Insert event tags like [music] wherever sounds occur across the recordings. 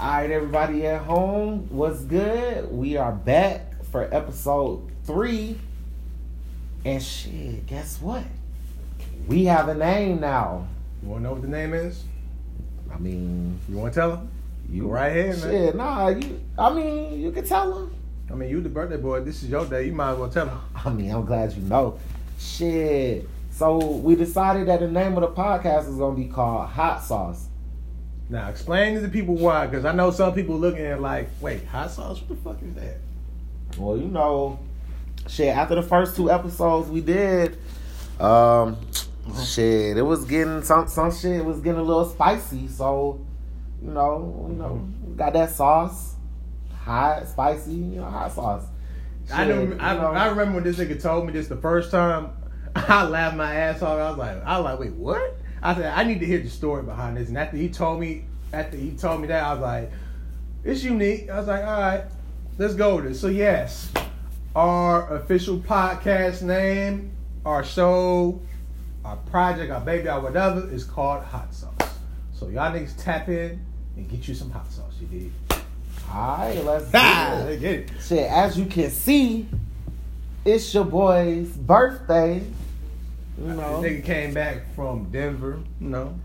All right, everybody at home, what's good? We are back for episode three. And shit, guess what? We have a name now. You want to know what the name is? I mean, You want to tell them? you Go right ahead, man. Shit, nah, you. I mean, you can tell them. I mean, you the birthday boy. This is your day. You might as well tell them. I mean, I'm glad you know. Shit. So we decided that the name of the podcast is gonna be called Hot Sauce. Now, explain to the people why, because I know some people looking at like, wait, hot sauce? What the fuck is that? Well, you know, shit. After the first two episodes we did, um, shit, it was getting some some shit was getting a little spicy. So, you know, you know, got that sauce, hot, spicy, you know, hot sauce. I, Shit, know, I, know. I remember when this nigga told me this the first time. [laughs] I laughed my ass off. I was like, I was like, wait, what? I said, I need to hear the story behind this. And after he told me, after he told me that, I was like, it's unique. I was like, all right, let's go with it. So yes, our official podcast name, our show, our project, our baby, our whatever is called Hot Sauce. So y'all niggas tap in and get you some hot sauce. You did. All right, let's Ah, get it. Shit, as you can see, it's your boy's birthday. You know, This nigga came back from Denver, you know,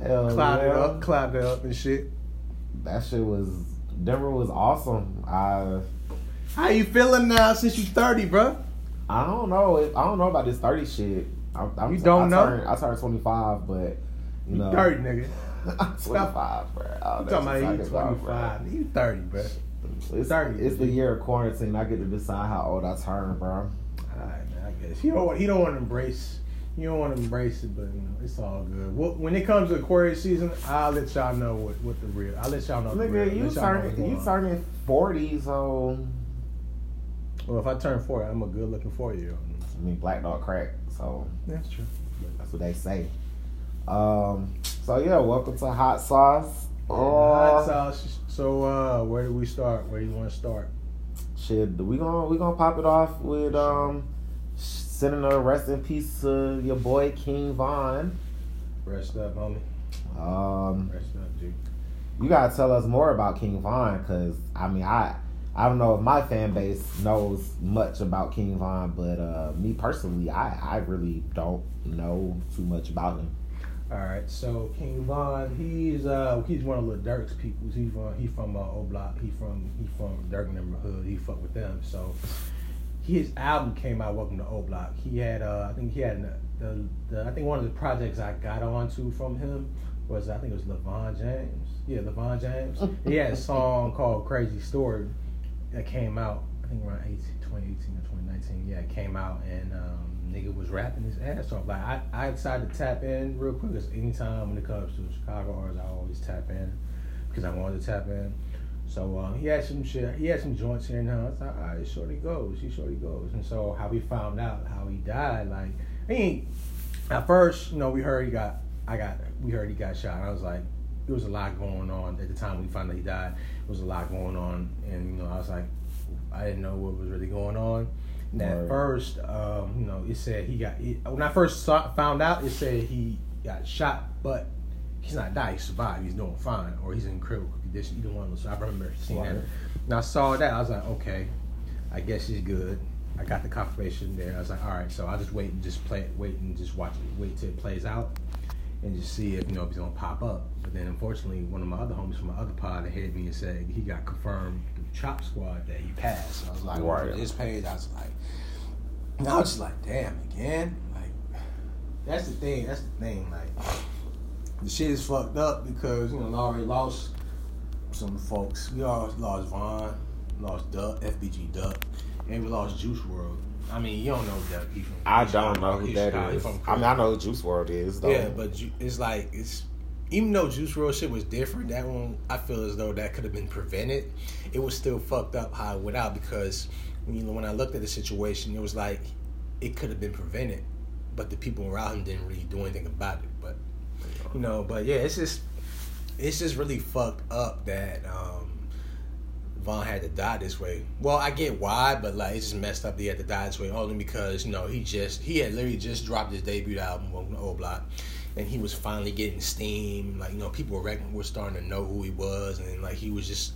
hell clouded yeah. up, clouded up and shit. That shit was Denver was awesome. I How you feeling now since you 30, bro? I don't know. I don't know about this thirty shit. I'm, I'm, You don't I know? Turned, I turned twenty five, but you You know, 30, nigga. [laughs] I'm twenty five, bro. I I'm talking about you're you talking about, 25. You 30, bro. bro. It's, 30. it's the year of quarantine. I get to decide how old I turn, bro. Alright, man, I guess. He don't, he don't want to embrace you don't want to embrace it, but you know, it's all good. Well, when it comes to Aquarius season, I'll let y'all know what, what the real. I'll let y'all know the real. You turning you turning forty, so Well, if I turn 40, I'm a good looking 40 year old. I mean black dog crack. So That's true. that's what they say. Um. So yeah, welcome to Hot Sauce. Hot Uh, sauce. So, uh, where do we start? Where do you want to start? Shit, we gonna we gonna pop it off with um sending a rest in peace to your boy King Von. Rest up, homie. Um, Rest up, G. you gotta tell us more about King Von, cause I mean I I don't know if my fan base knows much about King Von, but uh, me personally, I I really don't know too much about him. All right, so King Von, he's uh he's one of Lil Durk's people. He's from he from uh, O Block. He from he from Durk neighborhood. He fuck with them. So his album came out. Welcome to O Block. He had uh I think he had the, the I think one of the projects I got onto from him was I think it was Levon James. Yeah, Levon James. [laughs] he had a song called Crazy Story that came out I think around 18, 2018 or 2019. Yeah, it came out and um, nigga was rapping his ass off. Like I, I decided to tap in real quick because anytime when it comes to Chicago artists, I always tap in because I wanted to tap in. So uh, he had some shit. He had some joints here and now. I was like, all right, shorty goes. He shorty goes. And so how we found out how he died, like I mean, at first, you know, we heard he got. I got. We heard he got shot. I was like, there was a lot going on at the time we found out he died. There was a lot going on, and you know, I was like, I didn't know what was really going on. And at Right. first, um, you know, it said he got. It, when I first saw, found out, it said he got shot, but he's not died. He survived. He's doing fine, or he's in critical condition. Either one of those. So I remember seeing that. And I saw that. I was like, okay, I guess he's good. I got the confirmation there. I was like, all right, so I'll just wait and just play, wait and just watch it, wait till it plays out, and just see if you know if he's gonna pop up. But then unfortunately, one of my other homies from my other pod hit me and said he got confirmed through Chop Squad that he passed. So I was like, Right. on his page, I was like, and I was just like, damn, again, like that's the thing. That's the thing. Like the shit is fucked up because you know I already lost some folks. We all lost Von, lost Duck, FBG Duck, and we lost Juice WRLD. I mean, you don't know Duck. He from I don't know who that Chicago. Is. I mean, I know who Juice WRLD is though. Yeah, but Ju- it's like it's even though Juice WRLD shit was different, that one I feel as though that could have been prevented. It was still fucked up how it went out because when you, when I looked at the situation, it was like it could have been prevented, but the people around him didn't really do anything about it. You know, but yeah, it's just it's just really fucked up that um Von had to die this way. Well, I get why, but like it's just messed up that he had to die this way only because you know he just he had literally just dropped his debut album on the old block, and he was finally getting steam. Like you know, people were were starting to know who he was, and like he was just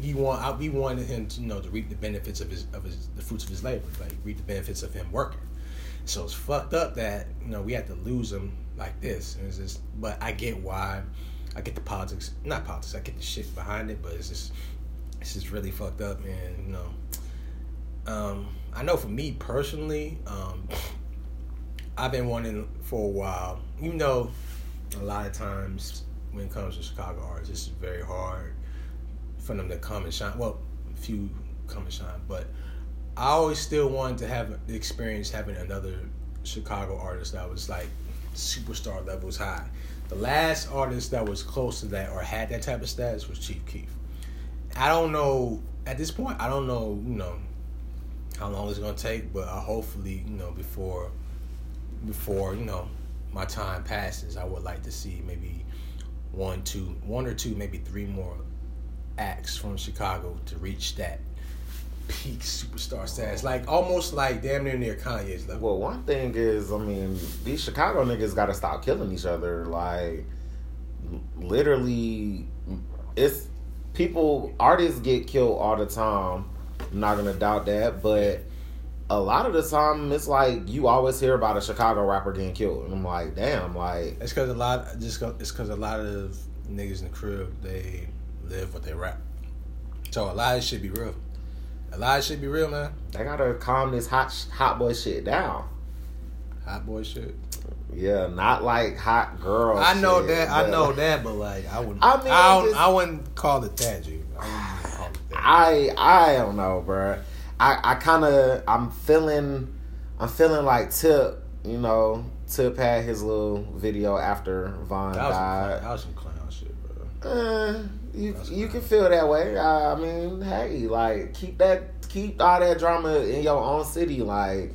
he want I, we wanted him to you know to reap the benefits of his of his the fruits of his labor, like reap the benefits of him working. So it's fucked up that you know we had to lose him like this. And it's just, but I get why. I get the politics, not politics. I get the shit behind it, but it's just it's just really fucked up, man. You know, um, I know for me personally, um, I've been wanting for a while. Even though a lot of times when it comes to Chicago artists, it's very hard for them to come and shine. Well, a few come and shine, but I always still wanted to have the experience having another Chicago artist that was like superstar levels high. The last artist that was close to that or had that type of status was Chief Keef. I don't know at this point. I don't know, you know, how long it's gonna take, but I hopefully, you know, before before you know my time passes, I would like to see maybe one, two, one or two, maybe three more acts from Chicago to reach that peak superstar status, like almost like damn near near Kanye's level. Well, one thing is, I mean, these Chicago niggas got to stop killing each other. Like, literally, it's people, artists get killed all the time. I'm not gonna doubt that, but a lot of the time, it's like you always hear about a Chicago rapper getting killed, and I'm like, damn, like It's because a lot, just it's because a lot of niggas in the crib they live what they rap. So a lot of shit be real. A lot of shit be real, man. they gotta calm this hot hot boy shit down. Hot boy shit. Yeah, not like hot girl. I know shit, that. I know that, but like I wouldn't. I mean, I, just- I wouldn't call it that, G. I wouldn't even call it that. I I don't know, bruh. I I kind of I'm feeling I'm feeling like Tip. You know, Tip had his little video after Von That was, some, died. that was some clown shit, bro. Uh, you you can feel that way. I, mean, hey, like keep that keep all that drama in your own city. Like,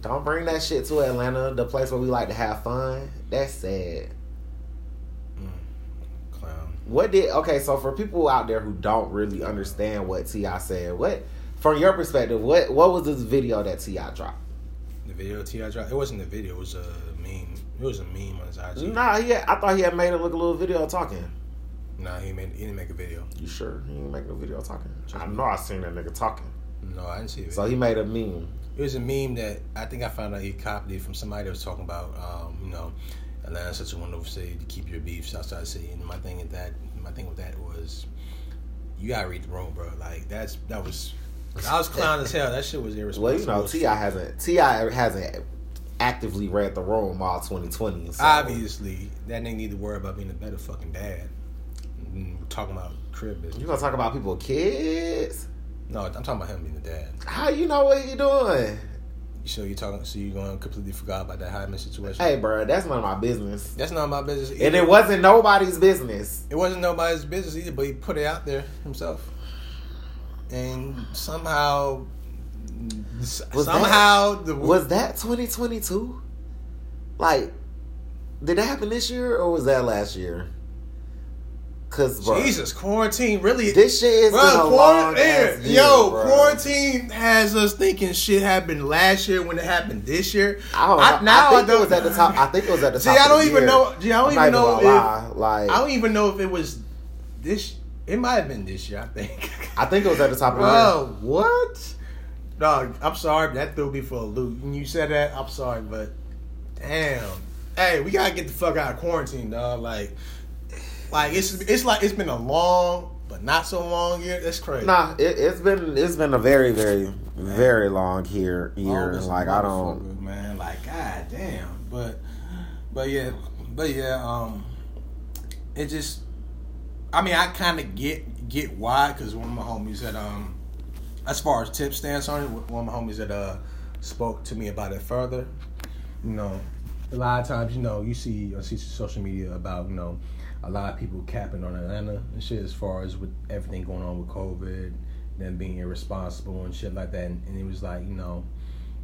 don't bring that shit to Atlanta, the place where we like to have fun. That's sad. Mm, clown. What did okay? So for people out there who don't really understand what T.I. said, what from your perspective, what what was this video that T.I. dropped? The video T.I. dropped. It wasn't the video. It was a meme. It was a meme on his IG. Nah, he had, I thought he had made it look a little video talking. Nah, he made. He didn't make a video. You sure he didn't make a video talking? I know I seen that nigga talking. No, I didn't see it. So he made a meme. It was a meme that I think I found out he copied it from somebody that was talking about, um, you know, Atlanta's such a wonderful city to keep your beefs outside the city. And my thing with that, my thing with that was, you gotta read the room, bro. Like that's that was, I was clown as hell. That shit was irresponsible. Well, you know, T.I. hasn't T.I. hasn't actively read the room all 2020. So. Obviously, that nigga need to worry about being a better fucking dad. Talking about crib business. You gonna talk about people kids? No, I'm talking about him being the dad. How you know what you doing? So you talking? So you going completely forgot about that hymen situation? Hey, bro, that's none of my business. that's not my business. And it wasn't nobody's business. It wasn't nobody's business either, but he put it out there himself, and somehow, Was somehow the Was that 2022? Like, did that happen this year or was that last year? Cause bro, Jesus quarantine really. this shit is Bro, been a long quarantine, ass year, yo, bro. quarantine has us thinking shit happened last year when it happened this year. I don't know. I- now I I think it don't- was at the top. I think it was at the top. See. I don't even year. know- gee, I don't I'm even know if- lie. Like, I don't even know if it was this. It might have been this year. I think. I think it was at the top of the year. What? Dog, I'm sorry, but that threw me for a loop. When you said that, I'm sorry, but damn. Hey, we gotta get the fuck out of quarantine, dog. Like, like it's it's like it's been a long but not so long year. That's crazy. Nah, it, it's been it's been a very very very long year year. Like I don't. man. Like, god damn. But, but yeah, but yeah. Um, it just. I mean, I kind of get get why because one of my homies that um, as far as tip stance on it, one of my homies that uh spoke to me about it further. You know, a lot of times, you know, you see on see social media about you know a lot of people capping on Atlanta and shit as far as with everything going on with COVID, them being irresponsible and shit like that. And, and it was like, you know,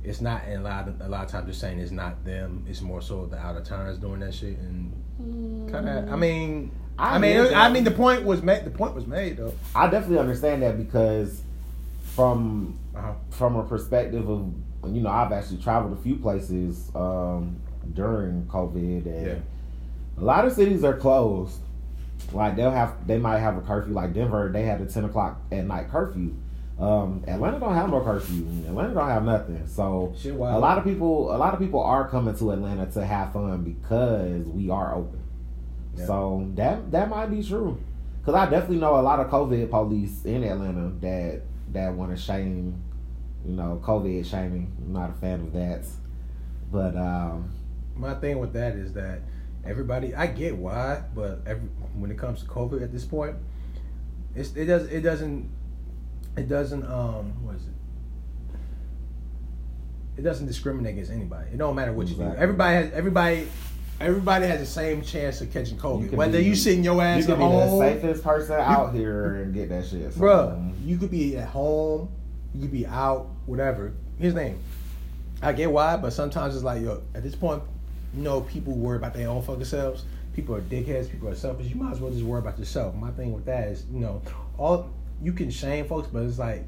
it's not and a lot of, a lot of times they're saying it's not them. It's more so the out of towners doing that shit and kind of. I mean, I, I mean, it- I mean, the point was made. The point was made though. I definitely understand that because from Uh-huh. from a perspective of you know I've actually traveled a few places um, during COVID, and Yeah. A lot of cities are closed. Like they'll have, they might have a curfew. Like Denver, they had a ten o'clock at night curfew. Um, Atlanta don't have no curfew. Atlanta don't have nothing. So Shit, a lot of people, a lot of people are coming to Atlanta to have fun because we are open. Yeah. So that that might be true. Cause I definitely know a lot of COVID police in Atlanta that that want to shame, you know, COVID shaming. I'm not a fan of that. But um, My thing with that is that everybody, I get why, but every, when it comes to COVID at this point, it's, it does it doesn't it doesn't um what is it? It doesn't discriminate against anybody. It don't matter what you do. Everybody has everybody everybody has the same chance of catching COVID. can Whether be- you sitting your ass you ass can at be the safest person out here and get that shit. So, Bruh, you could be at home, you could be out, whatever. His name. I get why, but sometimes it's like, yo, at this point, you know, people worry about their own fucking selves. People are dickheads, people are selfish. You might as well just worry about yourself. My thing with that is, you know, all you can shame folks, but it's like,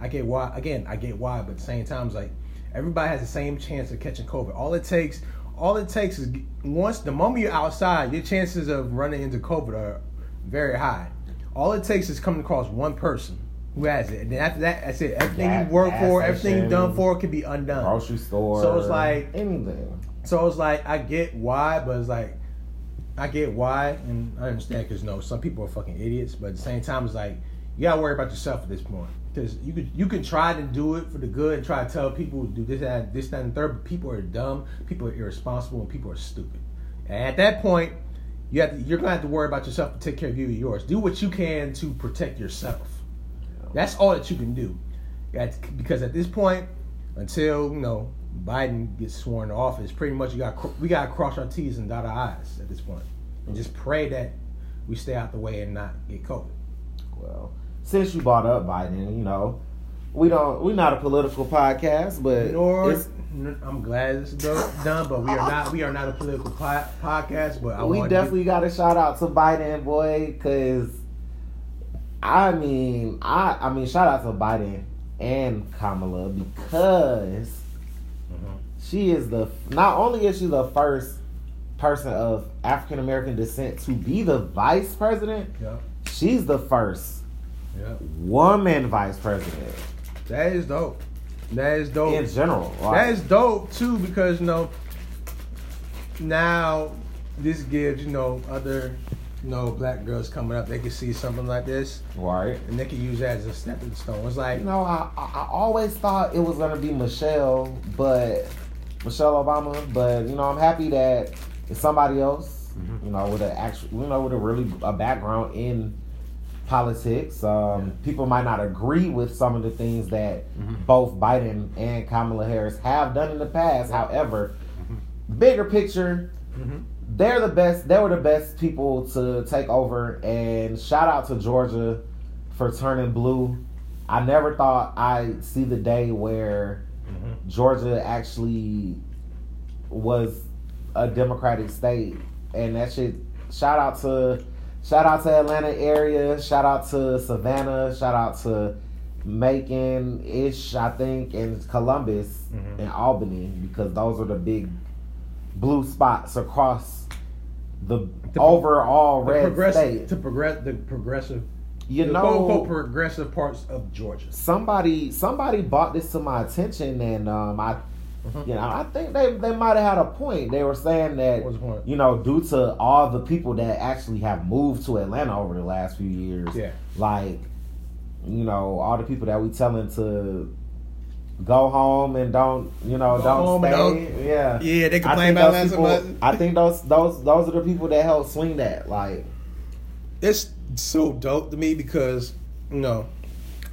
I get why. Again, I get why, but at the same time, it's like everybody has the same chance of catching COVID. All it takes, all it takes is once the moment you're outside, your chances of running into COVID are very high. All it takes is coming across one person who has it, and then after that, that's it. Everything Gas- you work for, everything you've done for, can be undone. grocery store. So it's like- anything. So it's like I get why, but it's like I get why, and I understand because no, some people are fucking idiots, but at the same time, it's like you gotta worry about yourself at this point because you could you can try to do it for the good and try to tell people to do this that this that and third, but people are dumb, people are irresponsible, and people are stupid. And at that point, you have to, you're gonna have to worry about yourself to take care of you and yours. Do what you can to protect yourself. That's all that you can do. That's- because at this point, until you know Biden gets sworn to office, pretty much you got we got to cross our T's and dot our I's at this point, and just pray that we stay out the way and not get COVID. Well, since you brought up Biden, you know, we don't. We're not a political podcast, but Nor it's, I'm glad it's do- done, but we are not we are not a political po- podcast. But I we definitely got to shout out to Biden, boy, because I mean, I I mean, shout out to Biden and Kamala because. She is the not only is she the first person of African American descent to be the vice president, Yeah, she's the first yeah, woman vice president that is dope. That is dope. in general. That is dope too because you know now this gives you know other you know black girls coming up they can see something like this right. and they can use that as a stepping stone. It's like You know, I, I I always thought it was gonna be Michelle, but Michelle Obama. But you know, I'm happy that it's somebody else. Mhm. You know, with a actual, you know, with a really a background in politics. Um, People might not agree with some of the things that Mhm. both Biden and Kamala Harris have done in the past. However, bigger picture, Mhm. they're the best. They were the best people to take over. And shout out to Georgia for turning blue. I never thought I'd see the day where Mhm. Georgia actually was a Democratic state, and that shit. Shout out to, shout out to Atlanta area. Shout out to Savannah. Shout out to Macon ish, I think, and Columbus Mhm. and Albany because those are the big blue spots across the, The- overall the red progressive state. to progress the progressive You the know, progressive parts of Georgia. somebody somebody brought this to my attention and um I Mhm. you know I think they they might have had a point. They were saying that What's the point? you know due to all the people that actually have moved to Atlanta over the last few years, Yeah. like you know all the people that we telling to go home and don't you know Go don't stay. don't- yeah, Yeah, they complain about people. I think those those those are the people that help swing that. Like it's so dope to me because you know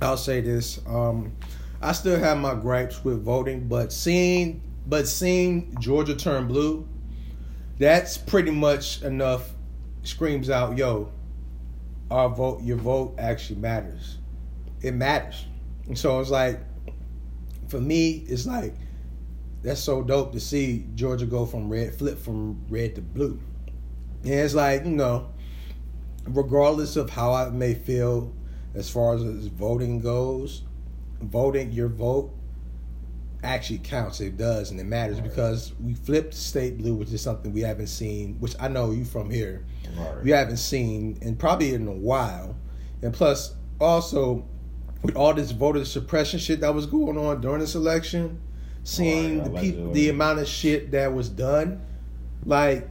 I'll say this um I still have my gripes with voting but seeing but seeing Georgia turn blue that's pretty much enough screams out yo our vote your vote actually matters. It matters. And so it's like for me it's like that's so dope to see Georgia go from red flip from red to blue. And it's like you know regardless of how I may feel as far as voting goes, voting your vote actually counts. It does and it matters because we flipped state blue, which is something we haven't seen. Which I know you from here, Right. we haven't seen and probably in a while. And plus, also with all this voter suppression shit that was going on during this election, seeing Right, the people, the amount of shit that was done, like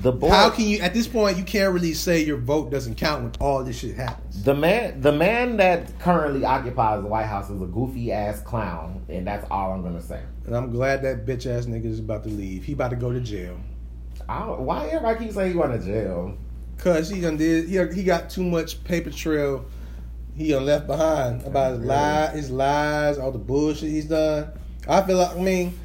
The boy, how can you at this point you can't really say your vote doesn't count when all this shit happens. the man, the man that currently occupies the White House is a goofy ass clown, and that's all I'm gonna say. And I'm glad that bitch ass nigga is about to leave. He about to go to jail. I don't, why everybody keep saying he going to jail? Cause he done did he, he got too much paper trail he done left behind about his lie his lies, all the bullshit he's done. I feel like I mean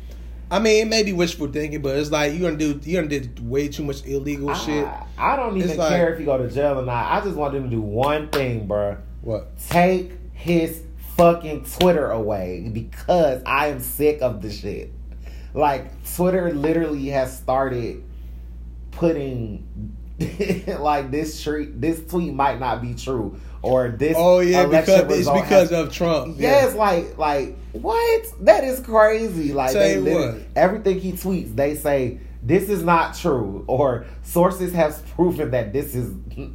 I mean it may be wishful thinking, but it's like you gonna do you gonna did way too much illegal shit. I, I don't even It's like- care if you go to jail or not. I just want him to do one thing, bro. What? Take his fucking Twitter away because I am sick of the shit. Like Twitter literally has started putting [laughs] like this tweet this tweet might not be true or this Oh yeah, because it's because has- of Trump. Yes, like like what? That is crazy. Like they what. everything he tweets, they say this is not true, or sources have proven that this is [laughs]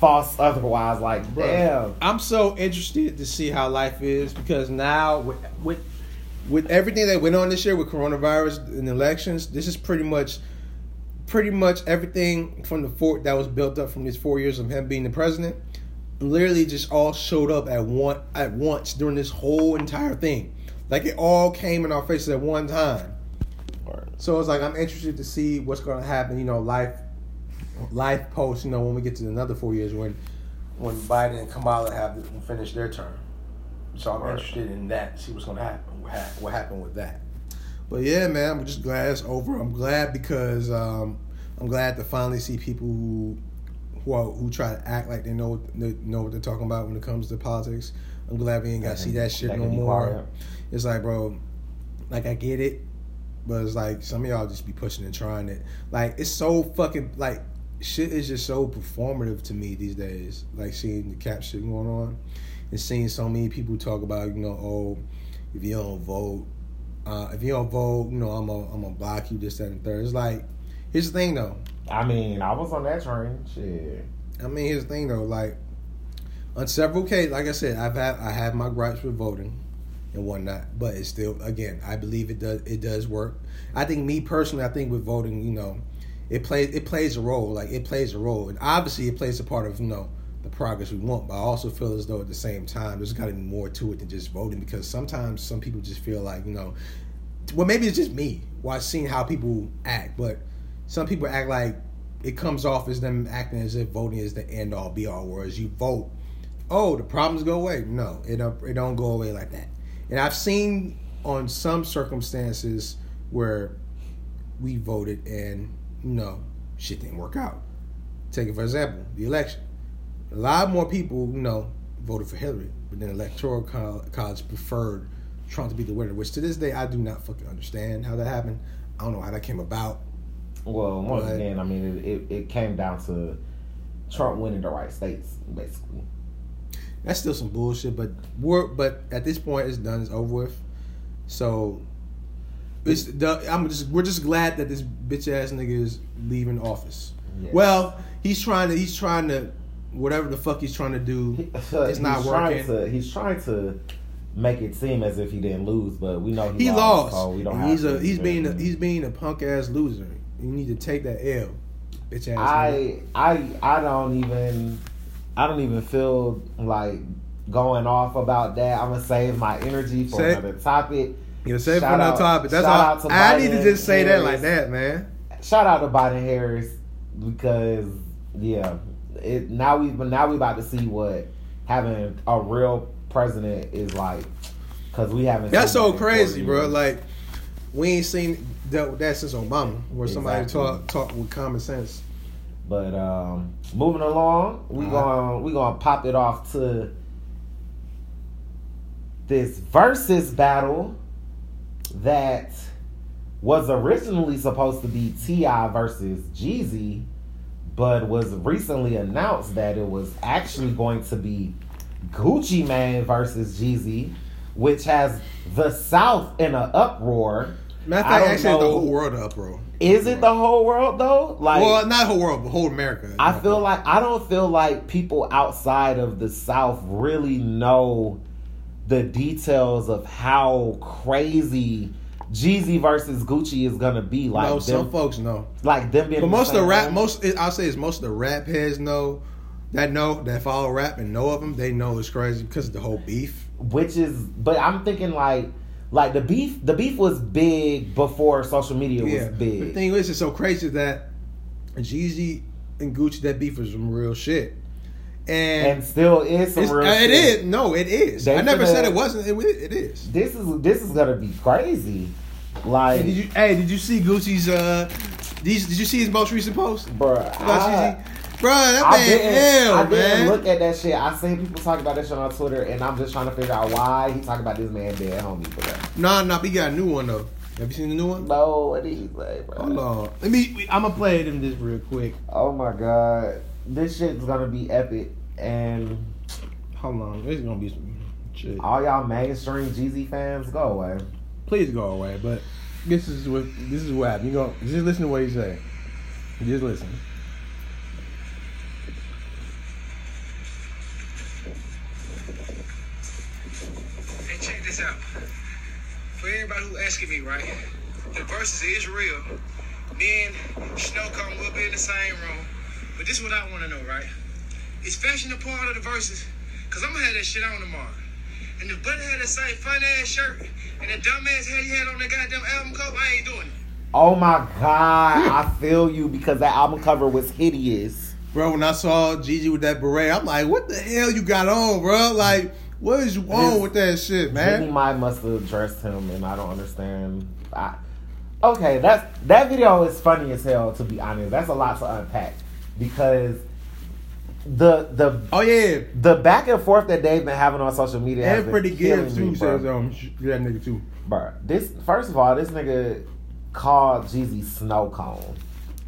false. Otherwise, like Bruh. damn. I'm so interested to see how life is because now with with with everything that went on this year with coronavirus and elections, this is pretty much pretty much everything from the fort that was built up from these four years of him being the president literally just all showed up at one at once during this whole entire thing. Like it all came in our faces at one time. So it's like I'm interested to see what's going to happen. You know, life, life post. You know, when we get to another four years, when when Biden and Kamala have to finish their term. So I'm Right. interested in that. See what's going to happen. What, what happened with that? But yeah, man, I'm just glad it's over. I'm glad because um, I'm glad to finally see people who who are, who try to act like they know what, they know what they're talking about when it comes to politics. I'm glad we ain't got to see that shit That no more. quiet. It's like, bro, like I get it, but it's like some of y'all just be pushing and trying it. Like it's so fucking like shit is just so performative to me these days. Like seeing the cap shit going on and seeing so many people talk about, you know, oh, if you don't vote, uh, if you don't vote, you know, I'm gonna I'm gonna block you this that and third. It's like here's the thing though. I mean, I was on that train. Shit. I mean, here's the thing though, like on several cases, like I said, I've had I have my gripes with voting and whatnot, but it's still again, I believe it does it does work. I think me personally, I think with voting, you know, it plays it plays a role, like it plays a role, and obviously it plays a part of you know the progress we want. But I also feel as though at the same time, there's got to be more to it than just voting because sometimes some people just feel like you know, well maybe it's just me, while seeing how people act, but some people act like it comes off as them acting as if voting is the end all be all. Whereas you vote, oh, the problems go away. No, it don't, it don't go away like that. And I've seen on some circumstances where we voted and know shit didn't work out. Take it for example, the election. A lot more people, you know, voted for Hillary, but then electoral college preferred Trump to be the winner. Which to this day I do not fucking understand how that happened. I don't know how that came about. Well, once But- again, I mean, it, it, it came down to Trump winning the right states, basically. That's still some bullshit, but we're but at this point it's done, it's over with. So it's the, I'm just we're just glad that this bitch ass nigga is leaving office. Yes. Well, he's trying to he's trying to whatever the fuck he's trying to do. Uh, it's not he's working. Trying to, he's trying to make it seem as if he didn't lose, but we know he, He lost. lost. So we don't he's a he's being a, he's being a punk ass loser. You need to take that L, bitch ass. nigga. I I I don't even I don't even feel like going off about that. I'm gonna save my energy for Say- another topic. You know, say for another topic. That's shout all. out to I need to just say that like that, man. Shout out to Biden Harris because yeah, it now we but now we about to see what having a real president is like because we haven't. That's so crazy, bro. Like we ain't seen dealt with that since Obama, where somebody Exactly. talk talk with common sense. But um, moving along, we Uh-huh. going we gonna pop it off to this Verzuz battle that was originally supposed to be T.I. versus Jeezy, but was recently announced that it was actually going to be Gucci Mane versus Jeezy. which has the South in an uproar. Matter of fact, actually, it's the whole world up, bro. Is it the whole world though? Like, well, not whole world, but whole America. I feel like I don't feel like people outside of the South really know the details of how crazy Jeezy versus Gucci is gonna be. Like no, them, some folks know. like them being. But most of the rap, most I'll say is most of the rap heads know that know that follow rap and know of them. They know it's crazy because of the whole beef. which is, but I'm thinking like, like the beef. The beef was big before social media was big. the thing is, it's so crazy that Jeezy and Gucci that beef was some real shit, and, and still is some real. uh, it shit. is no, it is. They I never said it wasn't. It, it is. This is this is gonna be crazy. Like, Hey, did you? Hey, did you see Gucci's? uh these, Did you see his most recent post? bruh, I-? Bro, that I man didn't, ill, I didn't man. look at that shit. I seen people talk about that shit on Twitter, and I'm just trying to figure out why he talking about this man dead homie for that. Nah, nah, we got a new one though. Have you seen the new one? No, what did he say, bro? Hold on. Let me. I'm gonna play in this real quick. Oh my god, this shit's gonna be epic, and Hold on. This is gonna be some shit. all y'all mainstream Jeezy fans, go away. Please go away. But this is what this is what happened. You go. Just listen to what he say. Just listen. This out. For everybody who asking me, right? The Verzuz is real. Me and Snow Cone will be in the same room. But this is what I want to know, right? Is fashion a part of the Verzuz? Cause I'm gonna have that shit on tomorrow. And if Buddy had the same fun ass shirt and the dumb ass head he had on the goddamn album cover, I ain't doing it. Oh my god, I feel you because that album cover was hideous. Bro, when I saw Gigi with that beret, I'm like, what the hell you got on, bro? Like, what is wrong His- with that shit, man? Mai must have dressed him, and I don't understand. I, okay, that's that video is funny as hell. To be honest, that's a lot to unpack because the the Oh yeah, the back and forth that they've been having on social media has and Freddie killing Gibbs me, too bro. says um sh- that nigga too. Bruh, this first of all, this nigga called Jeezy snow cone.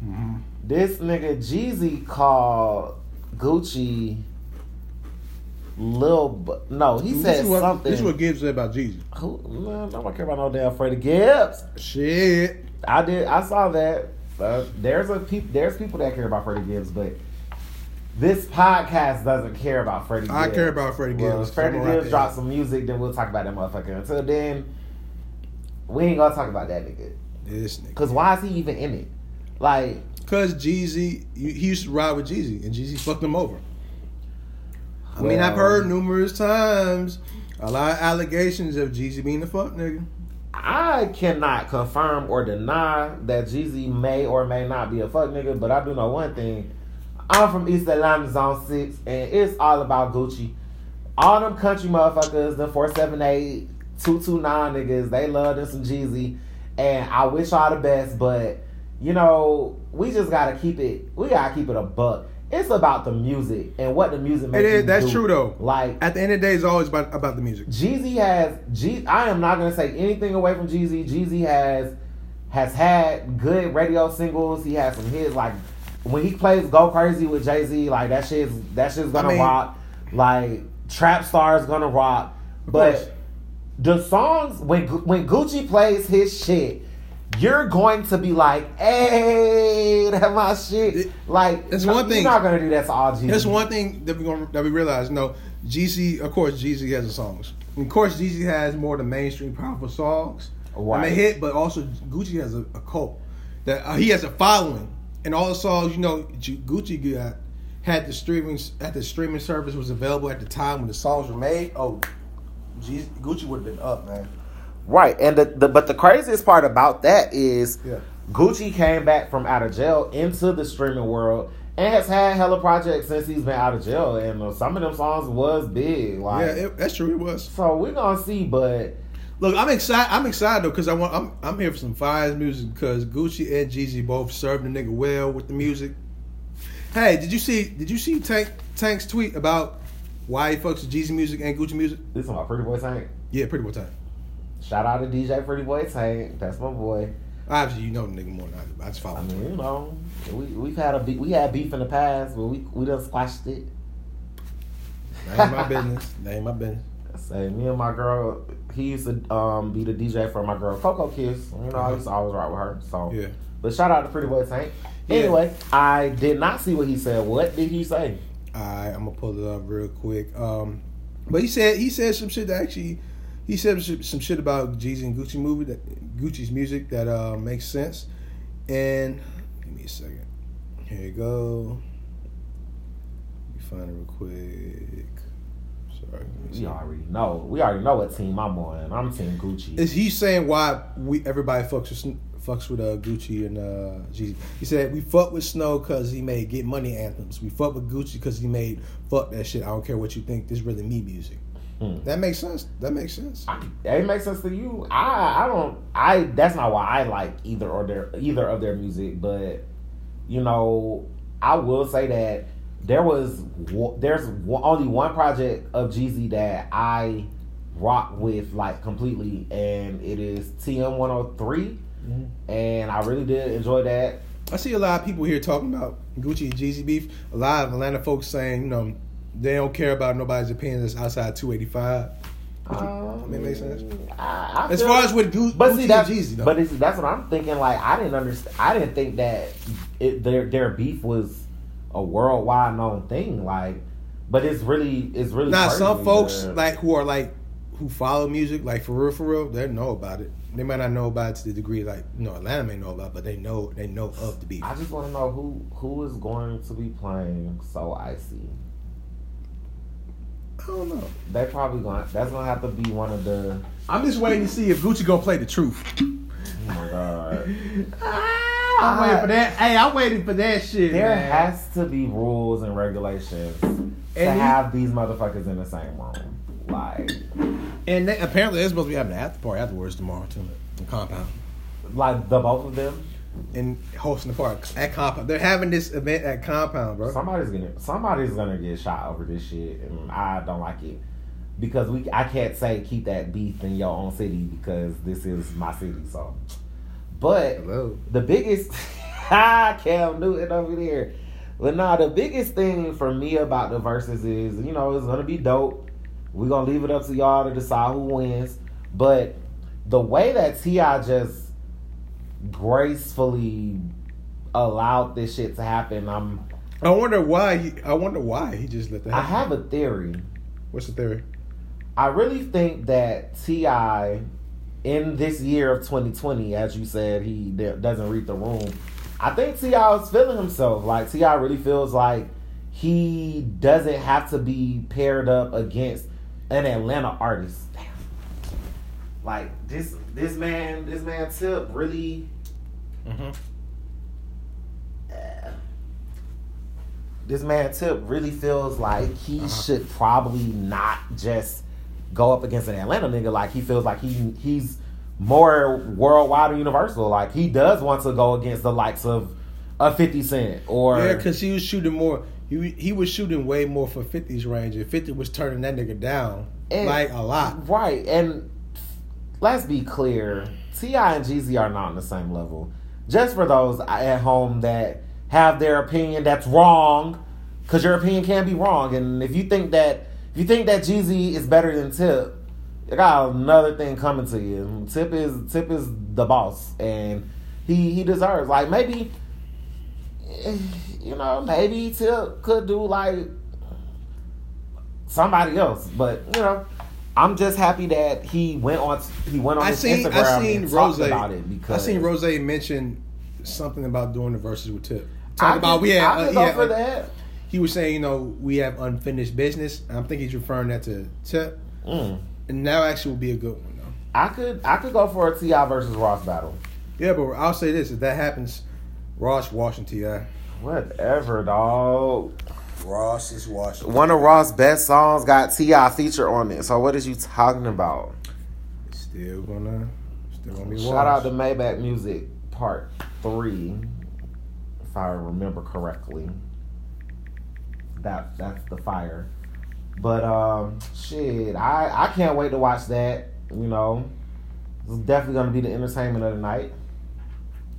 Mm-hmm. This nigga Jeezy called Gucci Lil. Bu- no, he This said is what something. this is what Gibbs said about Jeezy. Who? Man, nobody care about no damn Freddie Gibbs. Shit. I did. I saw that. Uh, there's a peop, There's people that care about Freddie Gibbs, but this podcast doesn't care about Freddie. I care about Freddie Well, Gibbs. if Freddie I'm a rap Gibbs drops some music, then we'll talk about that motherfucker. Until then, we ain't gonna talk about that nigga. This nigga. Cause why is he even in it? Like, Cause Jeezy, he used to ride with Jeezy, and Jeezy fucked him over. I mean, I've heard numerous times a lot of allegations of Jeezy being a fuck nigga. I cannot confirm or deny that Jeezy may or may not be a fuck nigga, but I do know one thing. I'm from East Atlanta Zone 6, and it's all about Gucci. All them country motherfuckers, the 478, 229 niggas, they love them some Jeezy. And I wish y'all the best, but, you know, we just gotta keep it, we gotta keep it a buck. It's about the music and what the music makes It is. That's do. true though. Like, At the end of the day, it's always about about the music. Jeezy has G. I am not gonna say anything away from Jeezy. Jeezy has has had good radio singles. He has some hits like when he plays "Go Crazy" with Jay Z. Like that shit's that shit's gonna I mean- rock. Like Trap Star is gonna rock. But course. the songs when when Gucci plays his shit. You're going to be like, "Hey, that my shit." Like, no, one thing- You're not gonna do that to all Jeezy. That's one thing that we gonna, that we realize. No, Jeezy, of course, Jeezy has the songs. Of course, Jeezy has more of the mainstream powerful songs. Right. mean, hit, but also Gucci has a, a cult that uh, he has a following, and all the songs you know, Gucci got had the streaming at the streaming service was available at the time when the songs were made. Oh, Jeezy, Gucci would have been up, man. Right, and the, the but the craziest part about that is Yeah. Gucci came back from out of jail into the streaming world and has had hella projects since he's been out of jail, and uh, some of them songs was big. Like, yeah, it, that's true. It was. so we're gonna see, but Look, I'm excited. I'm excited though because I want. I'm I'm here for some fire music because Gucci and Jeezy both served the nigga well with the music. Hey, did you see? Did you see Tank Tank's tweet about why he fucks with Jeezy music and Gucci music? this is my Pretty Boy Tank. Yeah, pretty well time. Shout out to DJ Pretty Boy Tank. That's my boy. Obviously, you know the nigga more than I do. I just follow I him. mean, you know, we we've had a be- we had beef in the past, but we we done squashed it. That ain't my business. That ain't my business. I say me and my girl, he used to um, be the DJ for my girl Coco Kiss. You know, I used to always ride with her. So, Yeah. but shout out to Pretty Boy Tank. Yeah. Anyway, I did not see what he said. What did he say? Alright, I'm gonna pull it up real quick. Um, but he said he said some shit that actually he said some shit about Jeezy and Gucci movie that Gucci's music that uh, makes sense. And give me a second. Here you go. Let me find it real quick. Sorry. give me a We already know. We already know what team I'm on. I'm Team Gucci. Is he saying why we everybody fucks with fucks with uh, Gucci and uh, Jeezy? He said we fuck with Snow because he made get money anthems. We fuck with Gucci because he made fuck that shit. I don't care what you think. This really me music. Hmm. That makes sense. That makes sense. I- it makes sense to you. I I don't. I that's not why I like either or their either of their music. But you know, I will say that there was there's only one project of Jeezy that I rock with like completely, and it is TM one hundred three, and I really did enjoy that. I see a lot of people here talking about Gucci and Jeezy beef. A lot of Atlanta folks saying, you know, they don't care about nobody's opinion that's outside 285. Um, That makes sense. I, I As feel- far as with Gu- But Gucci see that's and Jeezy, though. but it's, that's what I'm thinking. Like I didn't understand. I didn't think that it, their their beef was a worldwide known thing. Like, but it's really it's really Now, some folks that- like who are like who follow music, like for real, for real, they know about it. They might not know about it to the degree like you know Atlanta may know about, it, but they know they know of the beef. I just want to know who who is going to be playing So Icy. I don't know. They probably going. To That's gonna have to be one of the. I'm just waiting to see if Gucci gonna play the truth. Oh my god. Ah! I'm waiting for that. Hey, I'm waiting for that shit. There man. has to be rules and regulations to And he- have these motherfuckers in the same room. Like, And they, apparently they're supposed to be having an after party afterwards tomorrow too. The compound. like the both of them. And hosting the park at compound. They're having this event at compound, bro. Somebody's gonna somebody's gonna get shot over this shit, and I don't like it because we I can't say keep that beef in your own city because this is my city. So, but Hello. the biggest ah Cam Newton over there. But nah, the biggest thing for me about the Verzuz is you know it's gonna be dope. We're gonna leave it up to y'all to decide who wins. But the way that T.I. just gracefully allowed this shit to happen, I'm I wonder why. He, I wonder why he just let that. I have a theory. What's the theory? I really think that T.I. in this year of 2020, as you said, he doesn't read the room. I think T.I. is feeling himself. Like T.I. really feels like he doesn't have to be paired up against an Atlanta artist. Damn. Like this, this man, this man Tip really. Mm-hmm. uh, this man Tip really feels like he Uh-huh. should probably not just go up against an Atlanta nigga. Like he feels like he he's more worldwide or universal. Like he does want to go against the likes of a Fifty Cent or Yeah, because he was shooting more. He he was shooting way more for 50's range, and 50 was turning that nigga down And- like a lot. Right, and let's be clear, T.I. and Jeezy are not on the same level. Just for those at home that have their opinion that's wrong, because your opinion can be wrong, and if you think that if you think that Jeezy is better than Tip, you got another thing coming to you. Tip is Tip is the boss, and he he deserves like maybe. eh, You know, maybe Tip could do like somebody else. But you know, I'm just happy that he went on. He went on I his seen Instagram I seen and Rose. talked about it because I seen Rose mention something about doing the Verzuz with Tip. I Talking about we had, I uh, go for that. he was saying you know we have unfinished business. I think he's referring that to Tip, Mm. and that actually would be a good one though. I could I could go for a T.I. versus Ross battle. Yeah, but I'll say this: if that happens, Ross washing Ti. Whatever, dog. Ross is. One of Ross' best songs got T.I. feature on it. So what is you talking about? Still gonna, still gonna be. Shout out to Maybach Music Part Three, if I remember correctly. That that's the fire. But um, shit, I I can't wait to watch that. You know, it's definitely gonna be the entertainment of the night.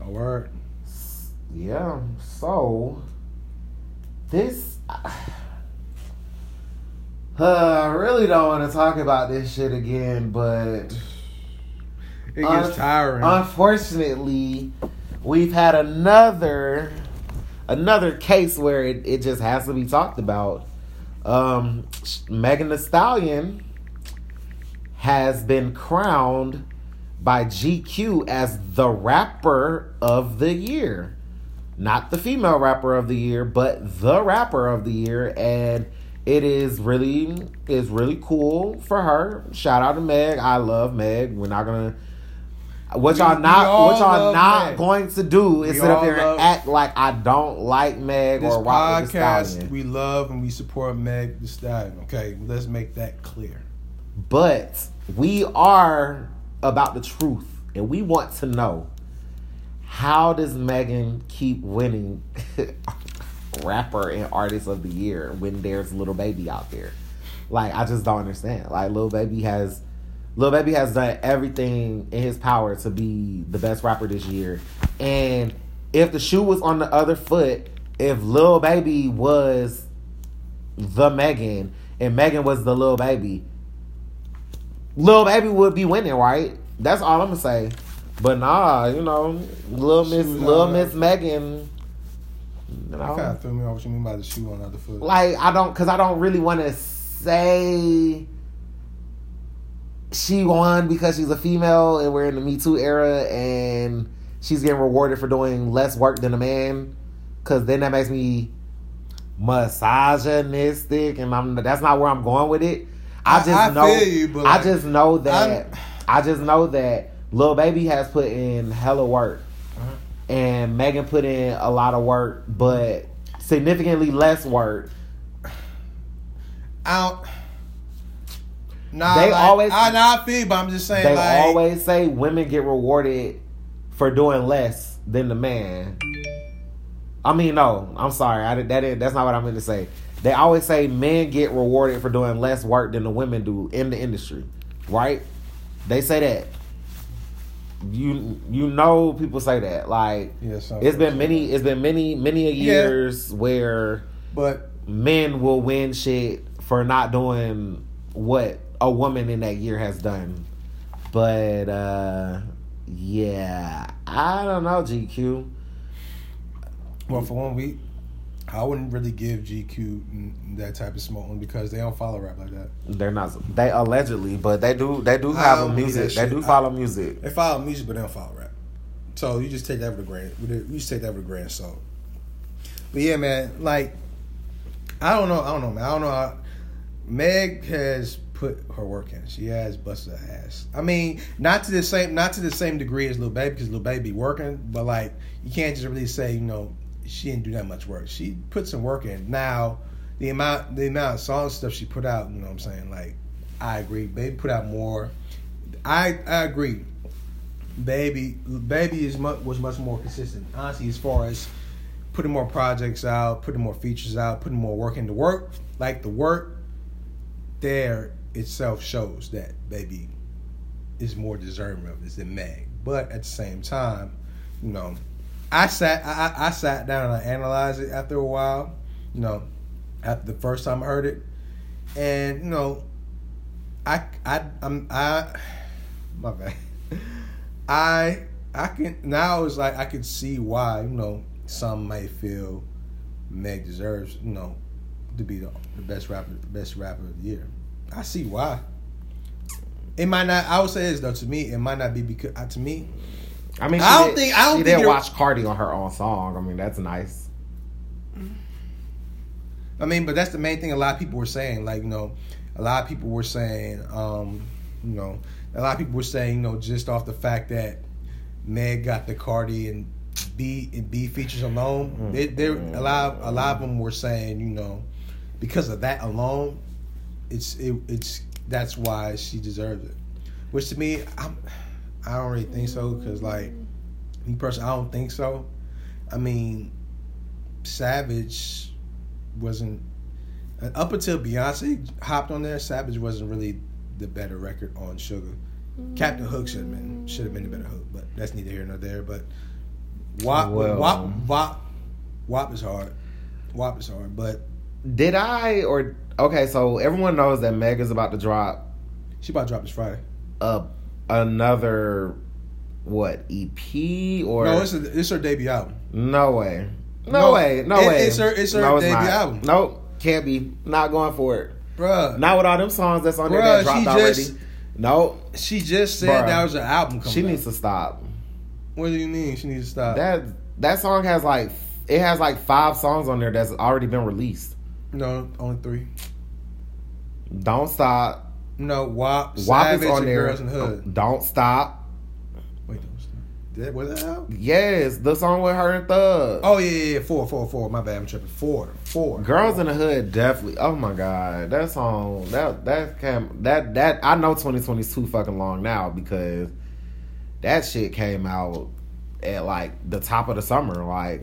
A word. Yeah. So this [sighs] Uh, I really don't want to talk about this shit again, but It gets Un- tiring. unfortunately, we've had another another case where it, it just has to be talked about. Um, Megan Thee Stallion has been crowned by GQ as the rapper of the year. Not the female rapper of the year, but the rapper of the year. And it is really is really cool for her. Shout out to Meg. I love Meg. We're not gonna what y'all not what y'all not Meg. going to do is We sit up here and act like I don't like Meg this or rock podcast, stallion. we love and we support Meg Thee Stallion. Okay, let's make that clear. But we are about the truth, and we want to know how does Megan keep winning [laughs] rapper and artist of the year when there's Lil Baby out there? Like I just don't understand. Like Lil Baby has Lil Baby has done everything in his power to be the best rapper this year. And if the shoe was on the other foot, if Lil Baby was the Megan and Megan was the Lil Baby, Lil Baby would be winning, right? That's all I'm gonna say. But nah, you know, little She Miss little Miss Megan. You Kind of threw me off what you mean by the shoe on the other foot. like I don't, cause I don't really want to say she won because she's a female and we're in the Me Too era and she's getting rewarded for doing less work than a man. Cause then that makes me misogynistic, and I'm that's not where I'm going with it. I I- just I know. feel you, I just know that. I'm- I just know that Lil Baby has put in hella work, Uh-huh. and Megan put in a lot of work, but significantly less work. out. Nah, They like, always- I, nah, I feel, but I'm just saying, They like, always say women get rewarded for doing less than the man. I mean, no, I'm sorry. I did, that is, that's not what I meant to say. They always say men get rewarded for doing less work than the women do in the industry, right? They say that. You you know people say that like Yeah, it's been many it's been many many a Yeah. years where but men will win shit for not doing what a woman in that year has done. But uh yeah, I don't know GQ. well, for one week, I wouldn't really give GQ that type of smoke because they don't follow rap like that. They're not they allegedly, but they do they do have I a music. They do follow music. They follow music, but they don't follow rap. So you just take that with a grain. You just take that with a grain of salt. But yeah, man, like I don't know. I don't know, man. I don't know. How, Meg has put her work in. She has busted her ass. I mean, not to the same, not to the same degree as Lil Baby, because Lil Baby working. But like, you can't just really say, you know, she didn't do that much work. She put some work in. Now, the amount, the amount of song stuff she put out, you know, what I'm saying, like, I agree. Baby put out more. I I agree. Baby, baby is much, was much more consistent. Honestly, as far as putting more projects out, putting more features out, putting more work into work, like the work there itself shows that baby is more deserving of this than Meg. But at the same time, you know, I sat I, I sat down and I analyzed it after a while. You know, after the first time I heard it, and you know, I I I'm I [sighs] my bad. [laughs] I I can now it's like I can see why you know some may feel Meg deserves you know to be the, the best rapper the best rapper of the year. I see why. It might not. I would say this though. To me, it might not be because to me. I mean, she I don't did, think- I don't she think did watch Cardi on her own song. I mean, that's nice. I mean, but that's the main thing. A lot of people were saying, like you know, a lot of people were saying, um, you know, a lot of people were saying, you know, just off the fact that Meg got the Cardi and B and B features alone, they, they a lot a lot of them were saying, you know, because of that alone, it's it, it's that's why she deserves it. Which to me, I'm, I don't really think so because like me personally, I don't think so. I mean, Savage wasn't uh, up until Beyonce hopped on there. Savage wasn't really the better record on Suga. Captain Hook should have been should have been the better hook, but that's neither here nor there. But WAP Well. WAP WAP WAP is hard. WAP is hard, but did I or okay? So everyone knows that Meg is about to drop She about to drop this Friday. a another what EP or no, it's a, it's her debut album. no way, no, No, way, no it- way. it's her- it's her no, debut not. album. Nope, can't be. Not going for it. Bruh. Not with all them songs that's on there that dropped she already. just- no, She just said Bruh. that was an album coming she out. needs to stop. What do you mean she needs to stop? That that song has like it has like five songs on there that's already been released. no, only three. Don't stop. No, WAP, WAP is Savage, on and there. Girls in the Hood. Oh, don't stop. Wait, don't stop. That, was that out? Yes, the song with her and Thug. Oh yeah, yeah, yeah, four, four, four. My bad, I'm tripping. Four, four. Girls in the Hood definitely. Oh my god, that song that that came that that I know 2020 is too fucking long now because that shit came out at like the top of the summer. Like,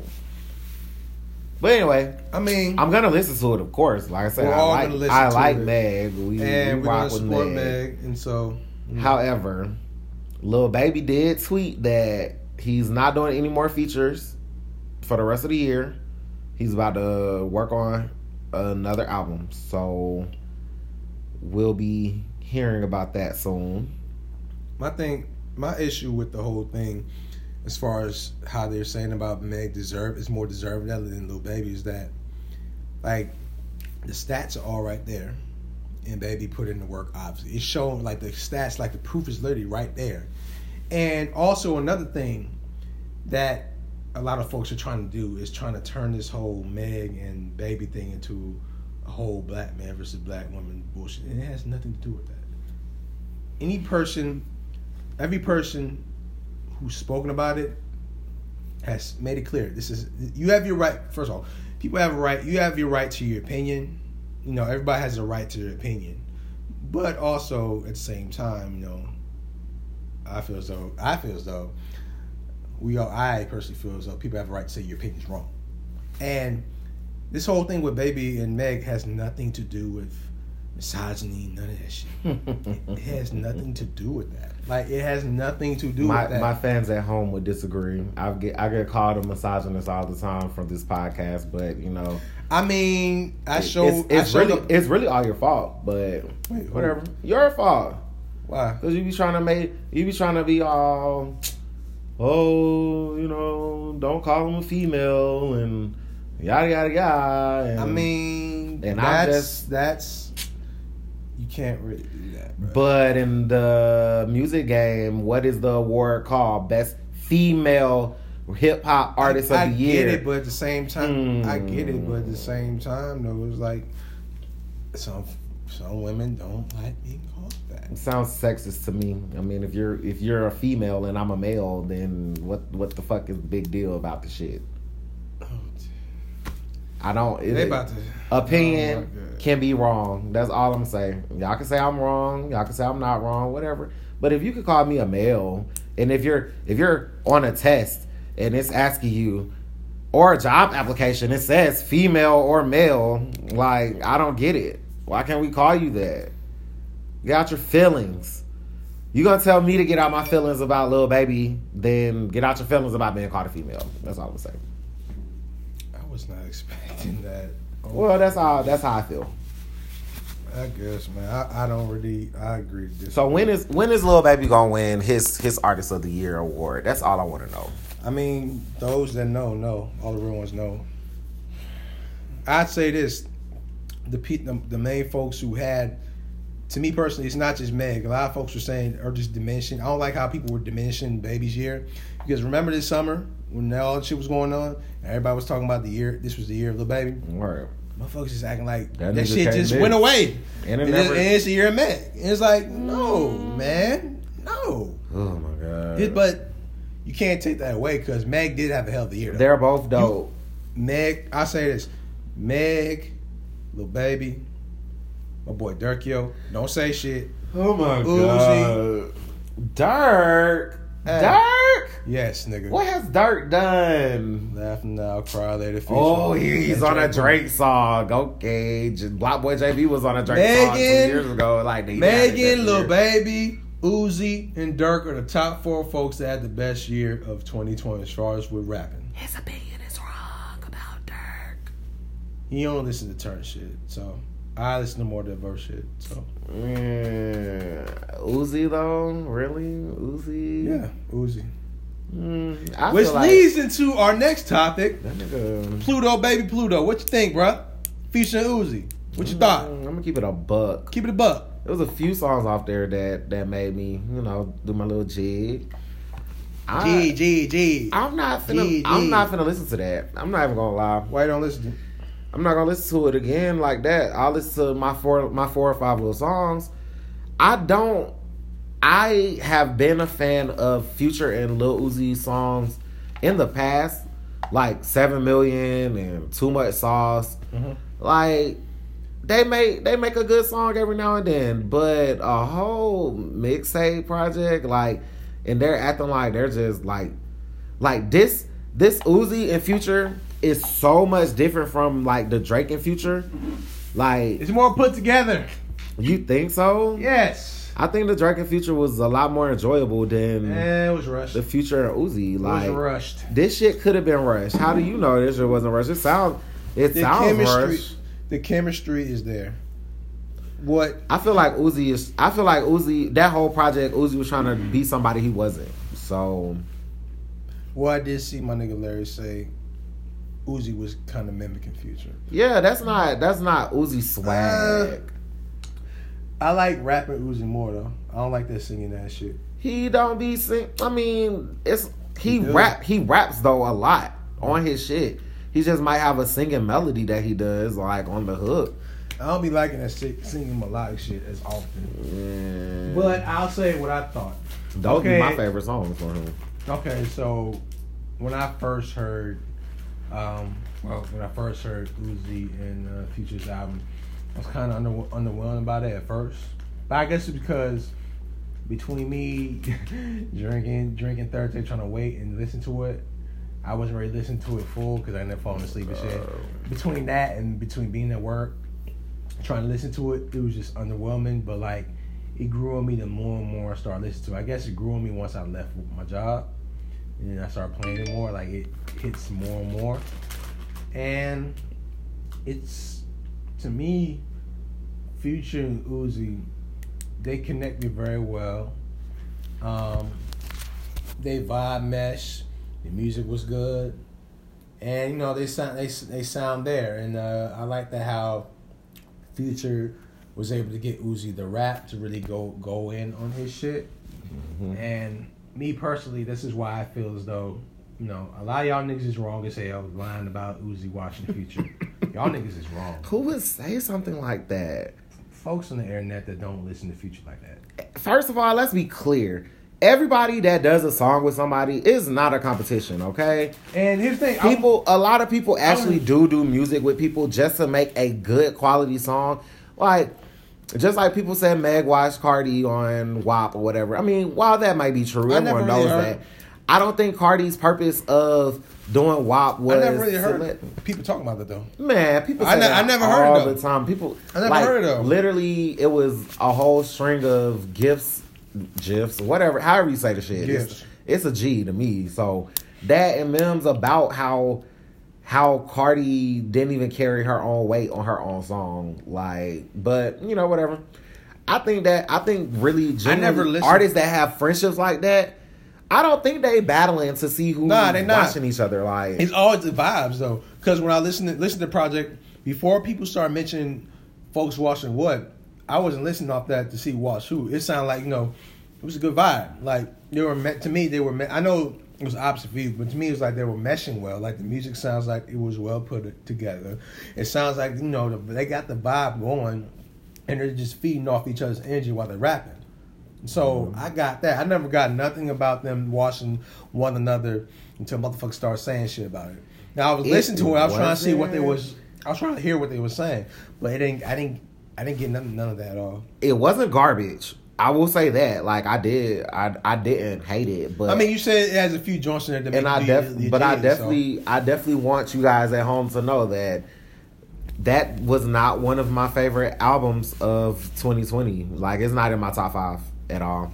but anyway, I mean, I'm gonna listen to it, of course. Like I said, I like I like it. Meg. We, and we rock with Meg. Meg, and so However, Lil Baby did tweet that he's not doing any more features for the rest of the year. He's about to work on another album. So we'll be hearing about that soon. my thing, my issue with the whole thing, as far as how they're saying about Meg deserve is more deserving than Lil Baby is that, like, the stats are all right there, and Baby put in the work. Obviously, it's showing like the stats, like the proof is literally right there. And also another thing that a lot of folks are trying to do is trying to turn this whole Meg and Baby thing into a whole black man versus black woman bullshit, and it has nothing to do with that. Any person, every person who's spoken about it has made it clear. This is you have your right. First of all, people have a right. You have your right to your opinion. You know, everybody has a right to their opinion, but also at the same time, you know, I feel as though I feel as though we all. I personally feel as though people have a right to say your opinion's wrong, and this whole thing with Baby and Meg has nothing to do with misogyny. None of that shit. [laughs] It has nothing to do with that. Like it has nothing to do my with that. my fans at home would disagree. I get I get called a misogynist all the time from this podcast, but you know, I mean, I show it's, it's I showed really it's really all your fault. But Wait, whatever, your fault. Why? Cause you be trying to make you be trying to be all, oh, you know, don't call him a female and yada yada yada. And, I mean, And that's just- that's you can't really do that. Bro. but in the music game, what is the award called? Best female hip hop artist I, of the I year. I get it, but at the same time, I get it, but at the hmm. same time, though, it's like some some women don't like being called that. It sounds sexist to me. I mean, if you're if you're a female and I'm a male, then what what the fuck is the big deal about the shit? I don't. It, They about to opinion Oh, can be wrong. That's all I'm saying. Y'all can say I'm wrong. Y'all can say I'm not wrong. Whatever. But if you could call me a male, and if you're if you're on a test and it's asking you, or a job application, it says female or male, like I don't get it. Why can't we call you that? Get out your feelings. You gonna tell me to get out my feelings about Lil Baby, then get out your feelings about being called a female. That's all I'm saying. I was not expecting that. Oh, well, that's how that's how I feel. I guess, man. I, I don't really. I agree. So when is when is Lil Baby gonna win his his Artist of the Year award? That's all I want to know. I mean, those that know, know. All the real ones know. I'd say this: the pe- the, the main folks who had, to me personally, it's not just Meg. A lot of folks were saying or just diminishing. I don't like how people were diminishing Baby's year because remember this summer when all that shit was going on, everybody was talking about the year. This was the year of the baby. Word. Motherfuckers just acting like That that, shit just miss. went away. And it And, never- it's, and it's the year of Meg. And it's like, no, mm. man, no. Oh my god. It- but you can't take that away because Meg did have a hell of a year. though. They're both dope. Meg, I say this, Meg, Lil Baby, my boy Durkio. Don't say shit. oh my Uzi. god. Durk. Hey. Durk. Yes, nigga. What has Durk done? Laugh now, cry later. feature. Oh, he's That on a Drake Drake song. Okay, J- BlocBoy JB was on a Drake song two Megan- years ago. Like they had it Megan, that Lil year. Baby, Uzi, and Durk are the top four folks that had the best year of 2020 as far as with rapping. His opinion is wrong about Durk. He don't listen to turn shit, so I listen to more diverse shit. So Mm, Uzi though, really Uzi? yeah, Uzi. Mm, I Which feel like leads into our next topic, nigga. Pluto, baby Pluto. What you think, bruh? Featuring Uzi. What you thought? Mm, I'm gonna keep it a buck. Keep it a buck. There was a few songs off there that that made me, you know, do my little jig. I, G G G. I'm not finna. G, G. I'm not finna listen to that. I'm not even gonna lie. Why you don't listen? to I'm not gonna listen to it again like that. I'll listen to my four my four or five little songs. I don't. I have been a fan of Future and Lil Uzi songs in the past, like Seven Million and Too Much Sauce. Mhm. Like they make they make a good song every now and then, but a whole mixtape project like, and they're acting like they're just like, like this this Uzi and Future is so much different from like the Drake and Future. Like It's more put together. you think so? Yes. I think the Drake and Future was a lot more enjoyable than Eh, it was rushed. the Future and Uzi. Like was rushed. this shit could have been rushed. How do you know this shit wasn't rushed? It sounds it The sounds chemistry, rushed. the chemistry is there. What? I feel like Uzi is. I feel like Uzi. That whole project, Uzi was trying to be somebody he wasn't. So well, I did see my nigga Larry say, Uzi was kind of mimicking Future. yeah, that's not that's not Uzi swag. I like rapping Uzi more though. I don't like that singing that shit. he don't be sing. I mean, it's he He rap. He raps though a lot on his shit. He just might have a singing melody that he does like on the hook. I don't be liking that shit, singing melodic shit as often. Yeah. But I'll say what I thought. those okay. be my favorite songs for him. Okay, so when I first heard, um, well, when I first heard Uzi and uh, Future's album, I was kind of under, underwhelmed about it at first. But I guess it's because between me [laughs] drinking, drinking Thursday, trying to wait and listen to it, I wasn't ready listening to it full because I ended up falling asleep and shit. Oh. Between that and between being at work, trying to listen to it, it was just underwhelming. But like, it grew on me the more and more I started listening to. it. I guess it grew on me once I left my job, and then I started playing it more. Like it hits more and more, and it's to me, Future and Uzi, they connected very well. Um, they vibe mesh. The music was good, and you know they sound they they sound there, and uh, I like that how Future was able to get Uzi the rap to really go go in on his shit. And me personally, this is why I feel as though you know a lot of y'all niggas is wrong as hell lying about Uzi watching the Future. [laughs] y'all niggas is wrong. Who would say something like that? Folks on the internet that don't listen to Future like that. First of all, let's be clear. Everybody that does a song with somebody is not a competition, okay? And here's the thing, I'm- People, a lot of people actually do do music with people just to make a good quality song. Like, just like people said Meg watched Cardi on WAP or whatever. I mean, while that might be true, I everyone knows that. I don't think Cardi's purpose of doing WAP was I never really heard let- people talking about that though. Man, people I ne- that I never heard it, all though. the time. People, I never like, heard it, though. Literally, it was a whole string of gifts, gifs, whatever, however you say the shit. It's, it's a G to me. So that and memes about how how Cardi didn't even carry her own weight on her own song. Like, but you know, whatever. I think that I think really genuine never listened- artists that have friendships like that. I don't think they battling to see who's Nah, they not. watching each other. Like, It's always the vibes though, because when I listen to listen to the project before people start mentioning folks watching what, I wasn't listening off that to see watch who. It sounded like you know, it was a good vibe. Like they were met to me. They were. Me- I know it was opposite you, but to me it was like they were meshing well. Like the music sounds like it was well put together. It sounds like you know the, they got the vibe going, and they're just feeding off each other's energy while they're rapping. So Mm-hmm. I got that. I never got nothing about them watching one another until motherfuckers started saying shit about it. Now I was It listening to it. I was trying to see what they wasn't- I was trying to hear what they were saying, but it didn't. I didn't. I didn't get none, none of that at all. it wasn't garbage. I will say that. Like I did, I I didn't hate it, but I mean, you said it has a few joints in there. That and I you def, but I jig, so- definitely, I definitely want you guys at home to know that that was not one of my favorite albums of 2020. Like it's not in my top five at all.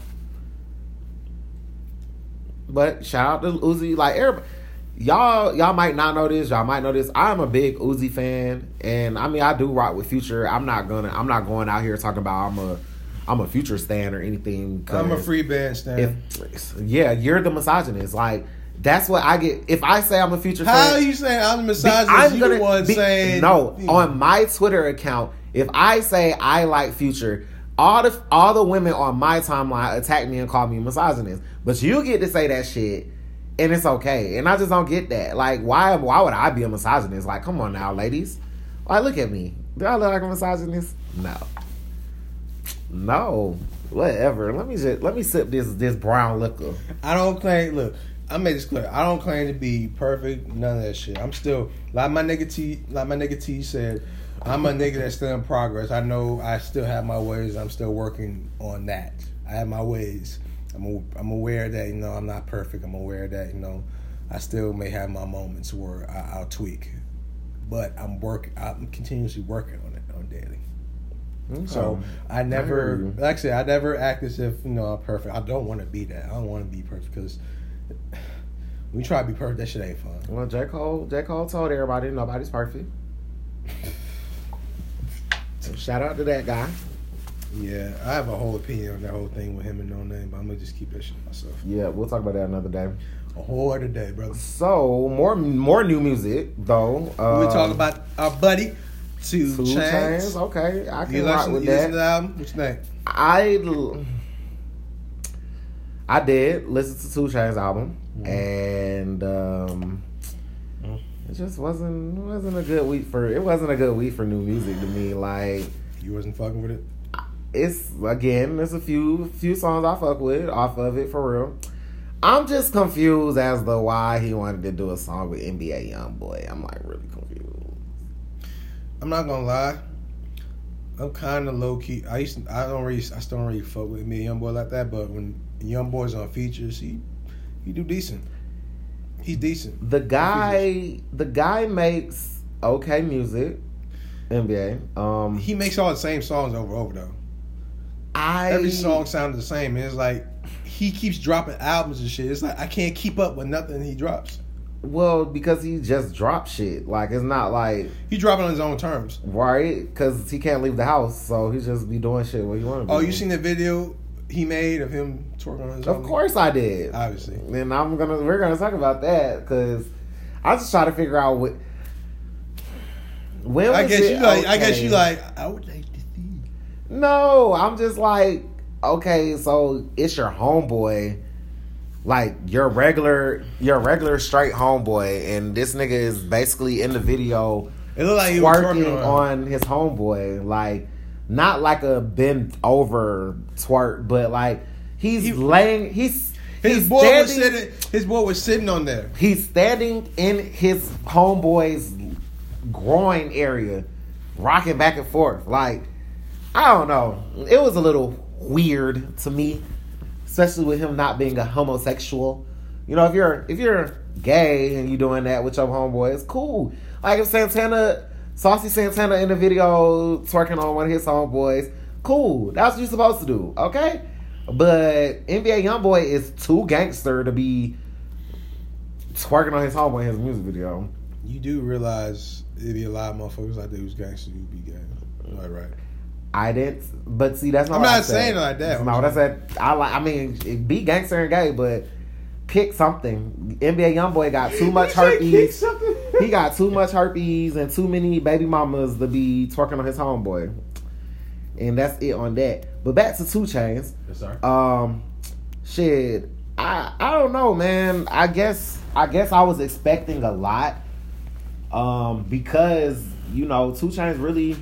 But shout out to Uzi, like everybody. y'all y'all might not know this. Y'all might know this. I'm a big Uzi fan, and I mean I do rock with Future. I'm not gonna. I'm not going out here talking about I'm a I'm a Future stan or anything. I'm a free band stan. If, yeah, you're the misogynist. Like that's what I get. If I say I'm a Future How fan, are you saying I'm be- misogynist? you the one be- saying no on my Twitter account. If I say I like Future, all the all the women on my timeline attack me and call me misogynist. But you get to say that shit, and it's okay. And I just don't get that. Like, why why would I be a misogynist? Like, come on now, ladies. Like, look at me. Do I look like a misogynist? No. No. Whatever. Let me just let me sip this this brown liquor. I don't claim. Look, I made this clear. I don't claim to be perfect. None of that shit. I'm still like my nigga T. Like my nigga T said. I'm a nigga that's still in progress. I know I still have my ways. I'm still working on that. I have my ways. I'm a, I'm aware that you know I'm not perfect. I'm aware that you know I still may have my moments where I, I'll tweak, but I'm work. I'm continuously working on it on daily. So I never, you. like I said, I never act as if you know I'm perfect. I don't want to be that. I don't want to be perfect because we try to be perfect, that shit ain't fun. Well, J. Cole, J. Cole told everybody nobody's perfect. [laughs] So shout out to that guy. Yeah, I have a whole opinion on that whole thing with him and Noname, but I'm gonna just keep that shit to myself. Yeah, we'll talk about that another day. A whole other day, brother. So more more new music though. Uh, we talk about our buddy Two, Two Chainz. Chains. Okay, I can You rock listen, with you listen that. to the album? What you think? I I did listen to Two Chainz album, and um, it just wasn't it wasn't a good week for it wasn't a good week for new music to me. Like You wasn't fucking with it? it's again, there's a few few songs I fuck with off of it for real. I'm just confused as to why he wanted to do a song with NBA YoungBoy. I'm like really confused. I'm not gonna lie. I'm kind of low key. I used to, I don't really I still don't really fuck with me young boy like that. But when young boys on features, he he do decent. He's decent. The guy, the guy makes okay music. NBA. Um, He makes all the same songs over and over though. I Every song sounded the same. And it's like he keeps dropping albums and shit. It's like I can't keep up with nothing he drops. Well, because he just dropped shit. Like it's not like He dropping on his own terms. right because he can't leave the house, so he just be doing shit what he want to. Do. Oh, you seen the video he made of him twerking on his Of own? course I did. Obviously. and I'm gonna we're gonna talk about that because I just try to figure out what. When I guess you like. I guess you like. I would like to see. No, I'm just like, okay, so it's your homeboy, like your regular, your regular straight homeboy, and this nigga is basically in the video It looked like he was twerking on. on his homeboy, like not like a bent over twerk, but like he's He- laying, he's His he's boy was sitting. His boy was sitting on there. he's standing in his homeboy's groin area, rocking back and forth. Like, I don't know. It was a little weird to me, especially with him not being a homosexual. You know, if you're if you're gay and you're doing that with your homeboy, it's cool. Like if Santana, Saucy Santana in the video twerking on one of his homeboys, cool. That's what you're supposed to do, okay? But NBA YoungBoy is too gangster to be twerking on his homeboy in his music video. You do realize it'd be a lot of motherfuckers like that who's gangster. You'd be gay. Right, right. I didn't, but see, that's not. I'm not saying it like that. That's not what I said. I like. I mean, it be gangster and gay, but pick something. NBA YoungBoy got too much herpes. he got too much herpes and too many baby mamas to be twerking on his homeboy, and that's it on that. But back to Two Chainz. Yes, sir. Um, shit. I I don't know, man. I guess I guess I was expecting a lot. Um, because you know, Two Chainz really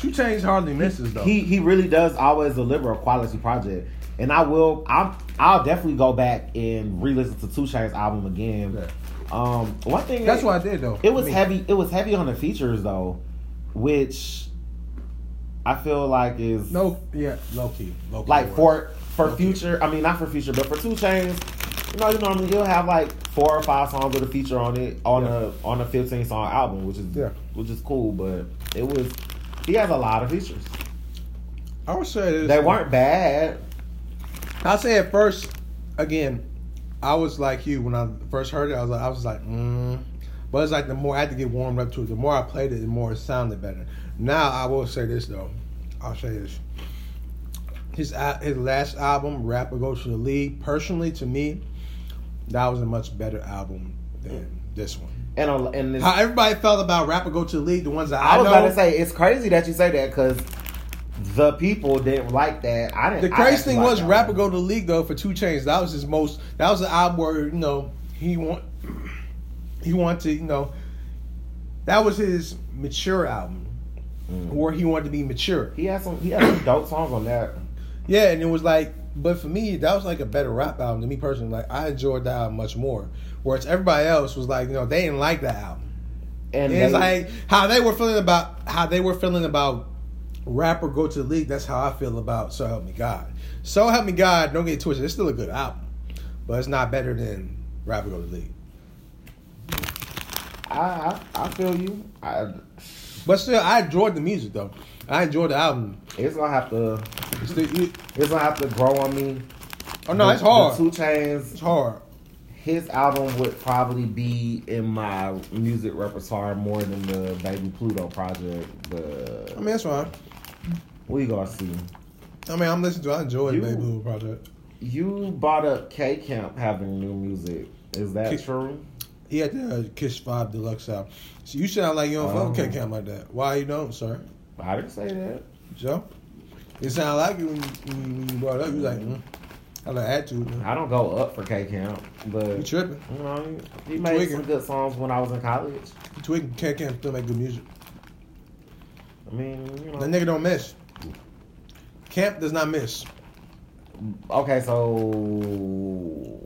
Two Chainz hardly misses though. he he really does always deliver a quality project, and I will. I'm I'll definitely go back and re-listen to Two Chainz album again. Yeah. Um, one thing That's that- what I did though. it was Me. heavy. It was heavy on the features though, which I feel like is No, yeah, low key, low key. like was. for for future. I mean, not for future, but for Two Chainz. You know, you normally he'll have like four or five songs with a feature on it on Yeah. a on a fifteen song album, which is Yeah. which is cool. But it was he has a lot of features. I would say this. They weren't bad. I'll say at first, again, I was like you when I first heard it. I was like, I was like, mm. But it's like the more I had to get warmed up to it, the more I played it, the more it sounded better. Now I will say this though, I'll say this. His his last album, Rap or Goes to the League, personally to me, that was a much better album than this one. And on, and this, How everybody felt about Rap or Go to the League, the ones that I, I was know. about to say it's crazy that you say that because the people didn't like that. I didn't. The crazy actually thing liked was Rapper one. Go to the League though for Two Chainz. That was his most. That was the album where you know he want he wanted to you know that was his mature album Mm. where he wanted to be mature. He had some. He had some dope songs on that. Yeah, and it was like, but for me that was like a better rap album to me personally. Like I enjoyed that album much more. Whereas everybody else was like, you know, they didn't like that album. And And it's they- like how they were feeling about how they were feeling about Rap or Go to the League. That's how I feel about So Help Me God. So Help Me God. Don't get it twisted. It's still a good album, but it's not better than Rap or Go to the League. I, I I feel you. I, But still, I enjoyed the music though. I enjoyed the album. it's gonna have to. It's, still, it, It's gonna have to grow on me. oh no, The- it's hard. Two Chainz. It's hard. His album would probably be in my music repertoire more than the Baby Pluto project, I mean, that's fine. We gonna see. I mean, I'm listening to. I enjoy You- the Baby Blue project. You bought up K Camp having new music. Is that K- true? He had the uh, Kiss Five Deluxe album. So you sound like you don't fuck with Oh. K Camp like that. Why you don't, sir? I didn't say that. Joe? It sounded like you when you, when you brought it up. You like, mm, I like attitude. Man. I don't go up for K Camp, but You tripping? you know, he made some good songs when I was in college. You? K Camp still make good music. I mean, you know. That nigga don't miss. Camp does not miss. Okay, so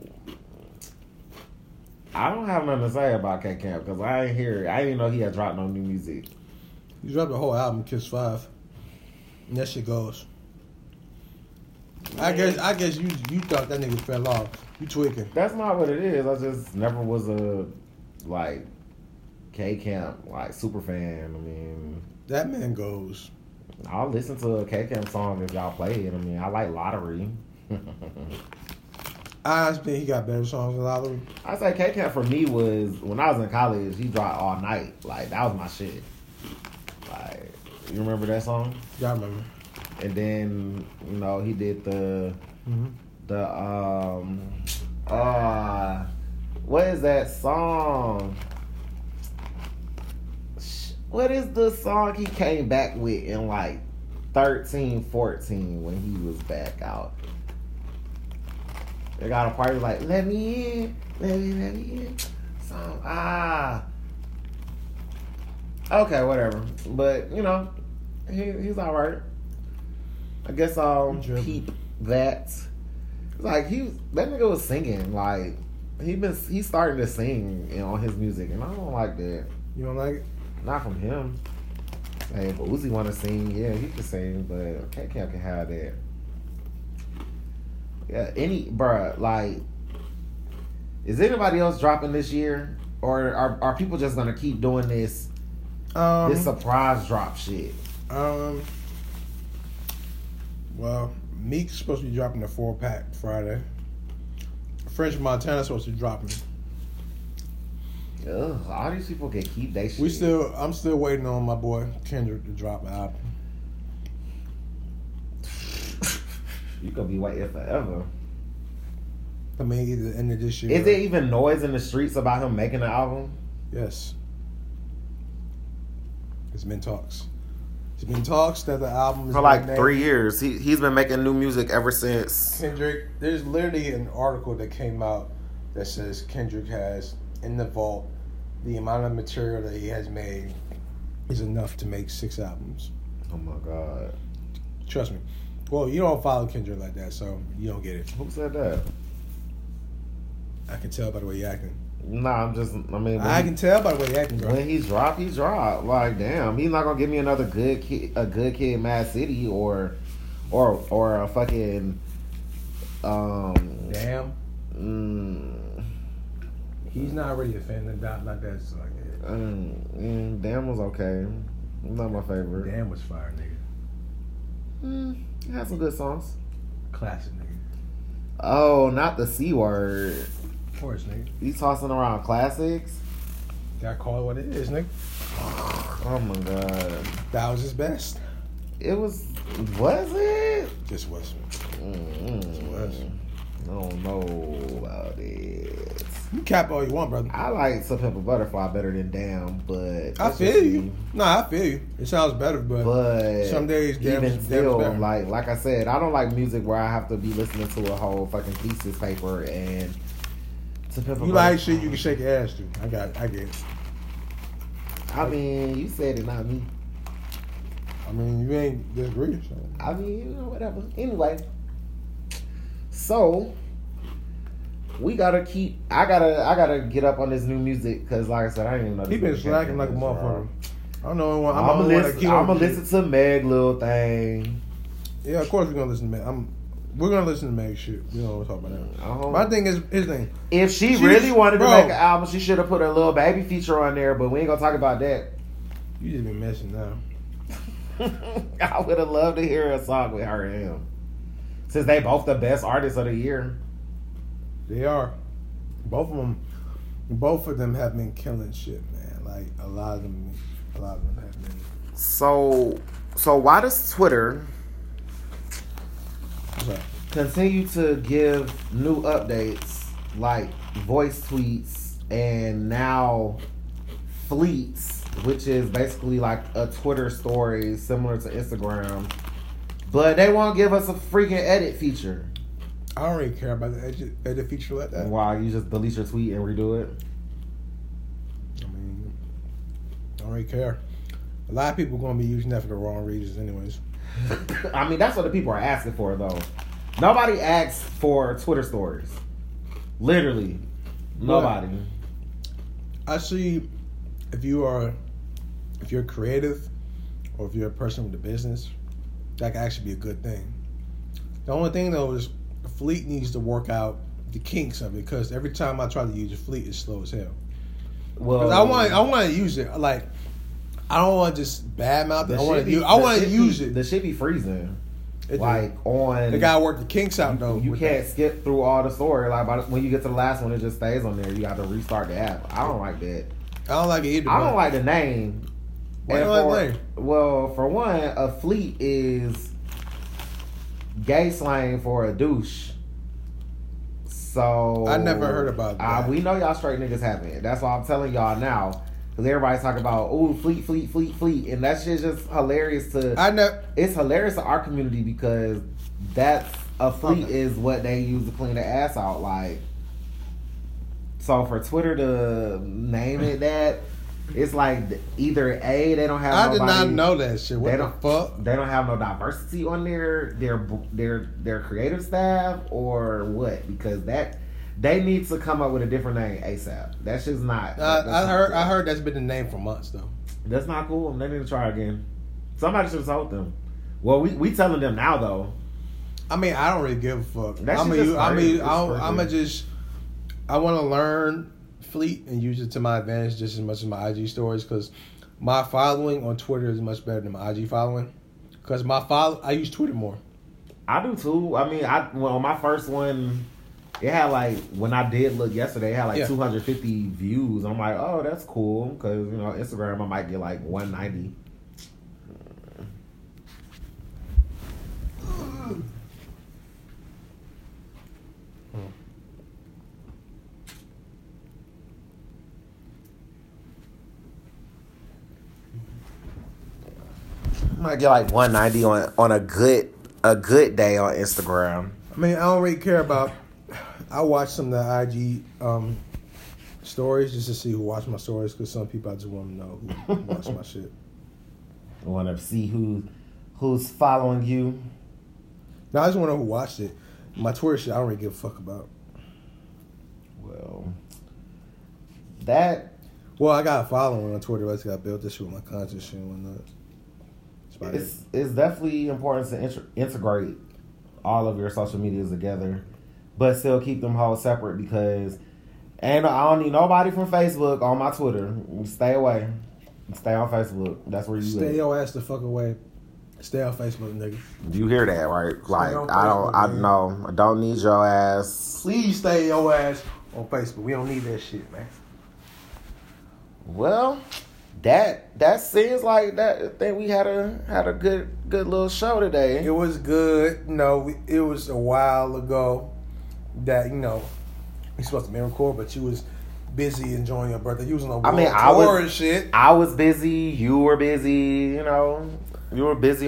I don't have nothing to say about K Camp because I ain't hear. I didn't know he had dropped no new music. He dropped a whole album, Kiss Five. And that shit goes. I guess I guess you you thought that nigga fell off. You tweaking. That's not what it is. I just never was a like K Camp like super fan. I mean, That man goes. I'll listen to a K Camp song if y'all play it. I mean, I like Lottery. [laughs] I think he got better songs than Lottery. I say K Camp for me was when I was in college. He dropped all night. Like that was my shit. Like you remember that song? Y'all remember? And then you know he did the Mm-hmm. the um uh what is that song? What is the song he came back with in like 13, 14 when he was back out? They got a party like let me in, let me let me in. Song ah. Okay, whatever. But you know, he he's all right. I guess I'll keep that. Like he that nigga was singing like he been he's starting to sing you know, on his music and I don't like that. You don't like it? Not from him. Hey, if Uzi want to sing, yeah, he can sing, but K Camp can have that. Yeah, any bruh, like, is anybody else dropping this year, or are are people just gonna keep doing this Um, this surprise drop shit? um. Well, Meek's supposed to be dropping the four pack Friday. French Montana's supposed to be dropping. Ugh, all these people can keep they shit. We still, I'm still waiting on my boy Kendrick to drop an album. [laughs] you could be waiting forever. I mean, either the end of this year. Is there even noise in the streets about him making an album? Yes. It's been talks. It's been talks that the album is For like named- three years, he he's been making new music ever since. Kendrick. There's literally an article that came out that says Kendrick has in the vault the amount of material that he has made is enough to make six albums. Oh my god, Trust me. Well, you don't follow Kendrick like that, so you don't get it. who said that? I can tell by the way you're acting. Nah, I'm just. I mean, I he, can tell by the way you're acting, bro. when he dropped, he dropped. Like, damn, he's not gonna give me another good kid, a good kid, m.A.A.d city, or, or, or a fucking, um, Damn. mm, He's not really a fan of that like that. So like, mm, mm, damn was okay. Not my favorite. Damn was fire, nigga. Mm, he had some good songs. Classic, nigga. Oh, not the c word. Of course, nigga. You tossing around classics? Gotta call it what it is, nigga. Oh my god. That was his best. It was. Was it? Just was. Mm, was. I don't know about it. You cap all you want, brother. I like To Pimp a Butterfly better than Damn, but I feel you. me. Nah, I feel you. It sounds better, but, But Some days Damn even still, like like I said, I don't like music where I have to be listening to a whole fucking thesis paper and to Pepper you like shit you can shake your ass to. I got, I get. It. I mean, you said it, not me. I mean, you ain't disagree. So. I mean, you know, whatever. Anyway, so we gotta keep. I gotta. I gotta get up on this new music because, like I said, I didn't even know. He been slacking like a motherfucker. I don't know. I'm, I'm I'm gonna listen. I'm gonna listen to Meg little thing. Yeah, of course we're gonna listen to Meg. I'm. We're gonna listen to Meg shit. We don't talk about that. Um, My thing is his thing. if she She's- really wanted to bro. make an album, she should have put a Lil Baby feature on there. But we ain't gonna talk about that. You just been messing now. [laughs] I would have loved to hear a song with her and him, since they both the best artists of the year. They are. Both of them. Both of them have been killing shit, man. Like a lot of them. A lot of them have been. So, so why does Twitter What's continue to give new updates like voice tweets and now fleets, which is basically like a Twitter story similar to Instagram, but they won't give us a freaking edit feature. I don't really care about the edit, edit feature like that. Why you just delete your tweet and redo it? I mean, I don't really care. A lot of people are gonna be using that for the wrong reasons, anyways. [laughs] I mean, that's what the people are asking for, though. Nobody asks for Twitter stories. Literally, nobody. I see if you are if you're creative or if you're a person with a business, that can actually be a good thing. The only thing though is the Fleet needs to work out the kinks of it because every time I try to use a Fleet, it's slow as hell. Well, I want I want to use it like I don't want to just badmouth it. I want to use I want to use it. The shit be freezing. It- like on. They gotta work the kinks out though. You can't that. skip through all the story. Like by the, when you get to the last one, it just stays on there. You got to restart the app. I don't like that. I don't like it either. I don't like the name. Why And for-? Well, for one, a fleet is gay slang for a douche. So I never heard about Uh, that. we know y'all straight niggas have it. That's why I'm telling y'all now. Because everybody's talking about, oh, fleet, fleet, fleet, fleet. And that shit's just hilarious to. I know it's hilarious to our community because that's a fleet Okay. is what they use to clean their ass out. Like, so for Twitter to name it that, it's like either a they don't have. I did not know that shit. What they the don't fuck? They don't have no diversity on their their their their creative staff or what? Because that they need to come up with a different name ASAP. That's just not. Uh, I heard. cool. I heard that's been the name for months though. That's not cool. They need to try again. Somebody should have told them. Well, we we telling them now though. I mean, I don't really give a fuck. I'm shit a, just I mean, I'm gonna just. I want to learn Fleet and use it to my advantage just as much as my IG stories because my following on Twitter is much better than my IG following. Because my follow, I use Twitter more. I do too. I mean, I well, on my first one, it had like when I did look yesterday, it had like Yeah. 250 views. I'm like, oh, that's cool because you know Instagram I might get like 190. Might get like 190 on on a good a good day on Instagram. I mean, I don't really care about. I watch some of the IG um, stories just to see who watch my stories because some people I just want to know who watch my [laughs] shit. I want to see who who's following you. Now I just want to know who watched it. My Twitter shit, I don't really give a fuck about. Well, that Well, I got a following on Twitter. I just got built this shit with my shit and whatnot. About it. it's it's definitely important to inter- integrate all of your social medias together, but still keep them all separate because and I don't need nobody from Facebook on my Twitter. Stay away. Stay on Facebook. That's where you Stay at. your ass the fuck away. Stay on Facebook, nigga. You hear that, right? Like on I don't Facebook, I man. know I don't need your ass. Please stay your ass on Facebook. We don't need that shit, man. Well, that that seems like that. I think we had a had a good good little show today. It was good. You know, it was a while ago that you know we supposed to be record, but you was busy enjoying your birthday. You was on a I mean, I was- and shit. I was busy. You were busy. You know, you were busy on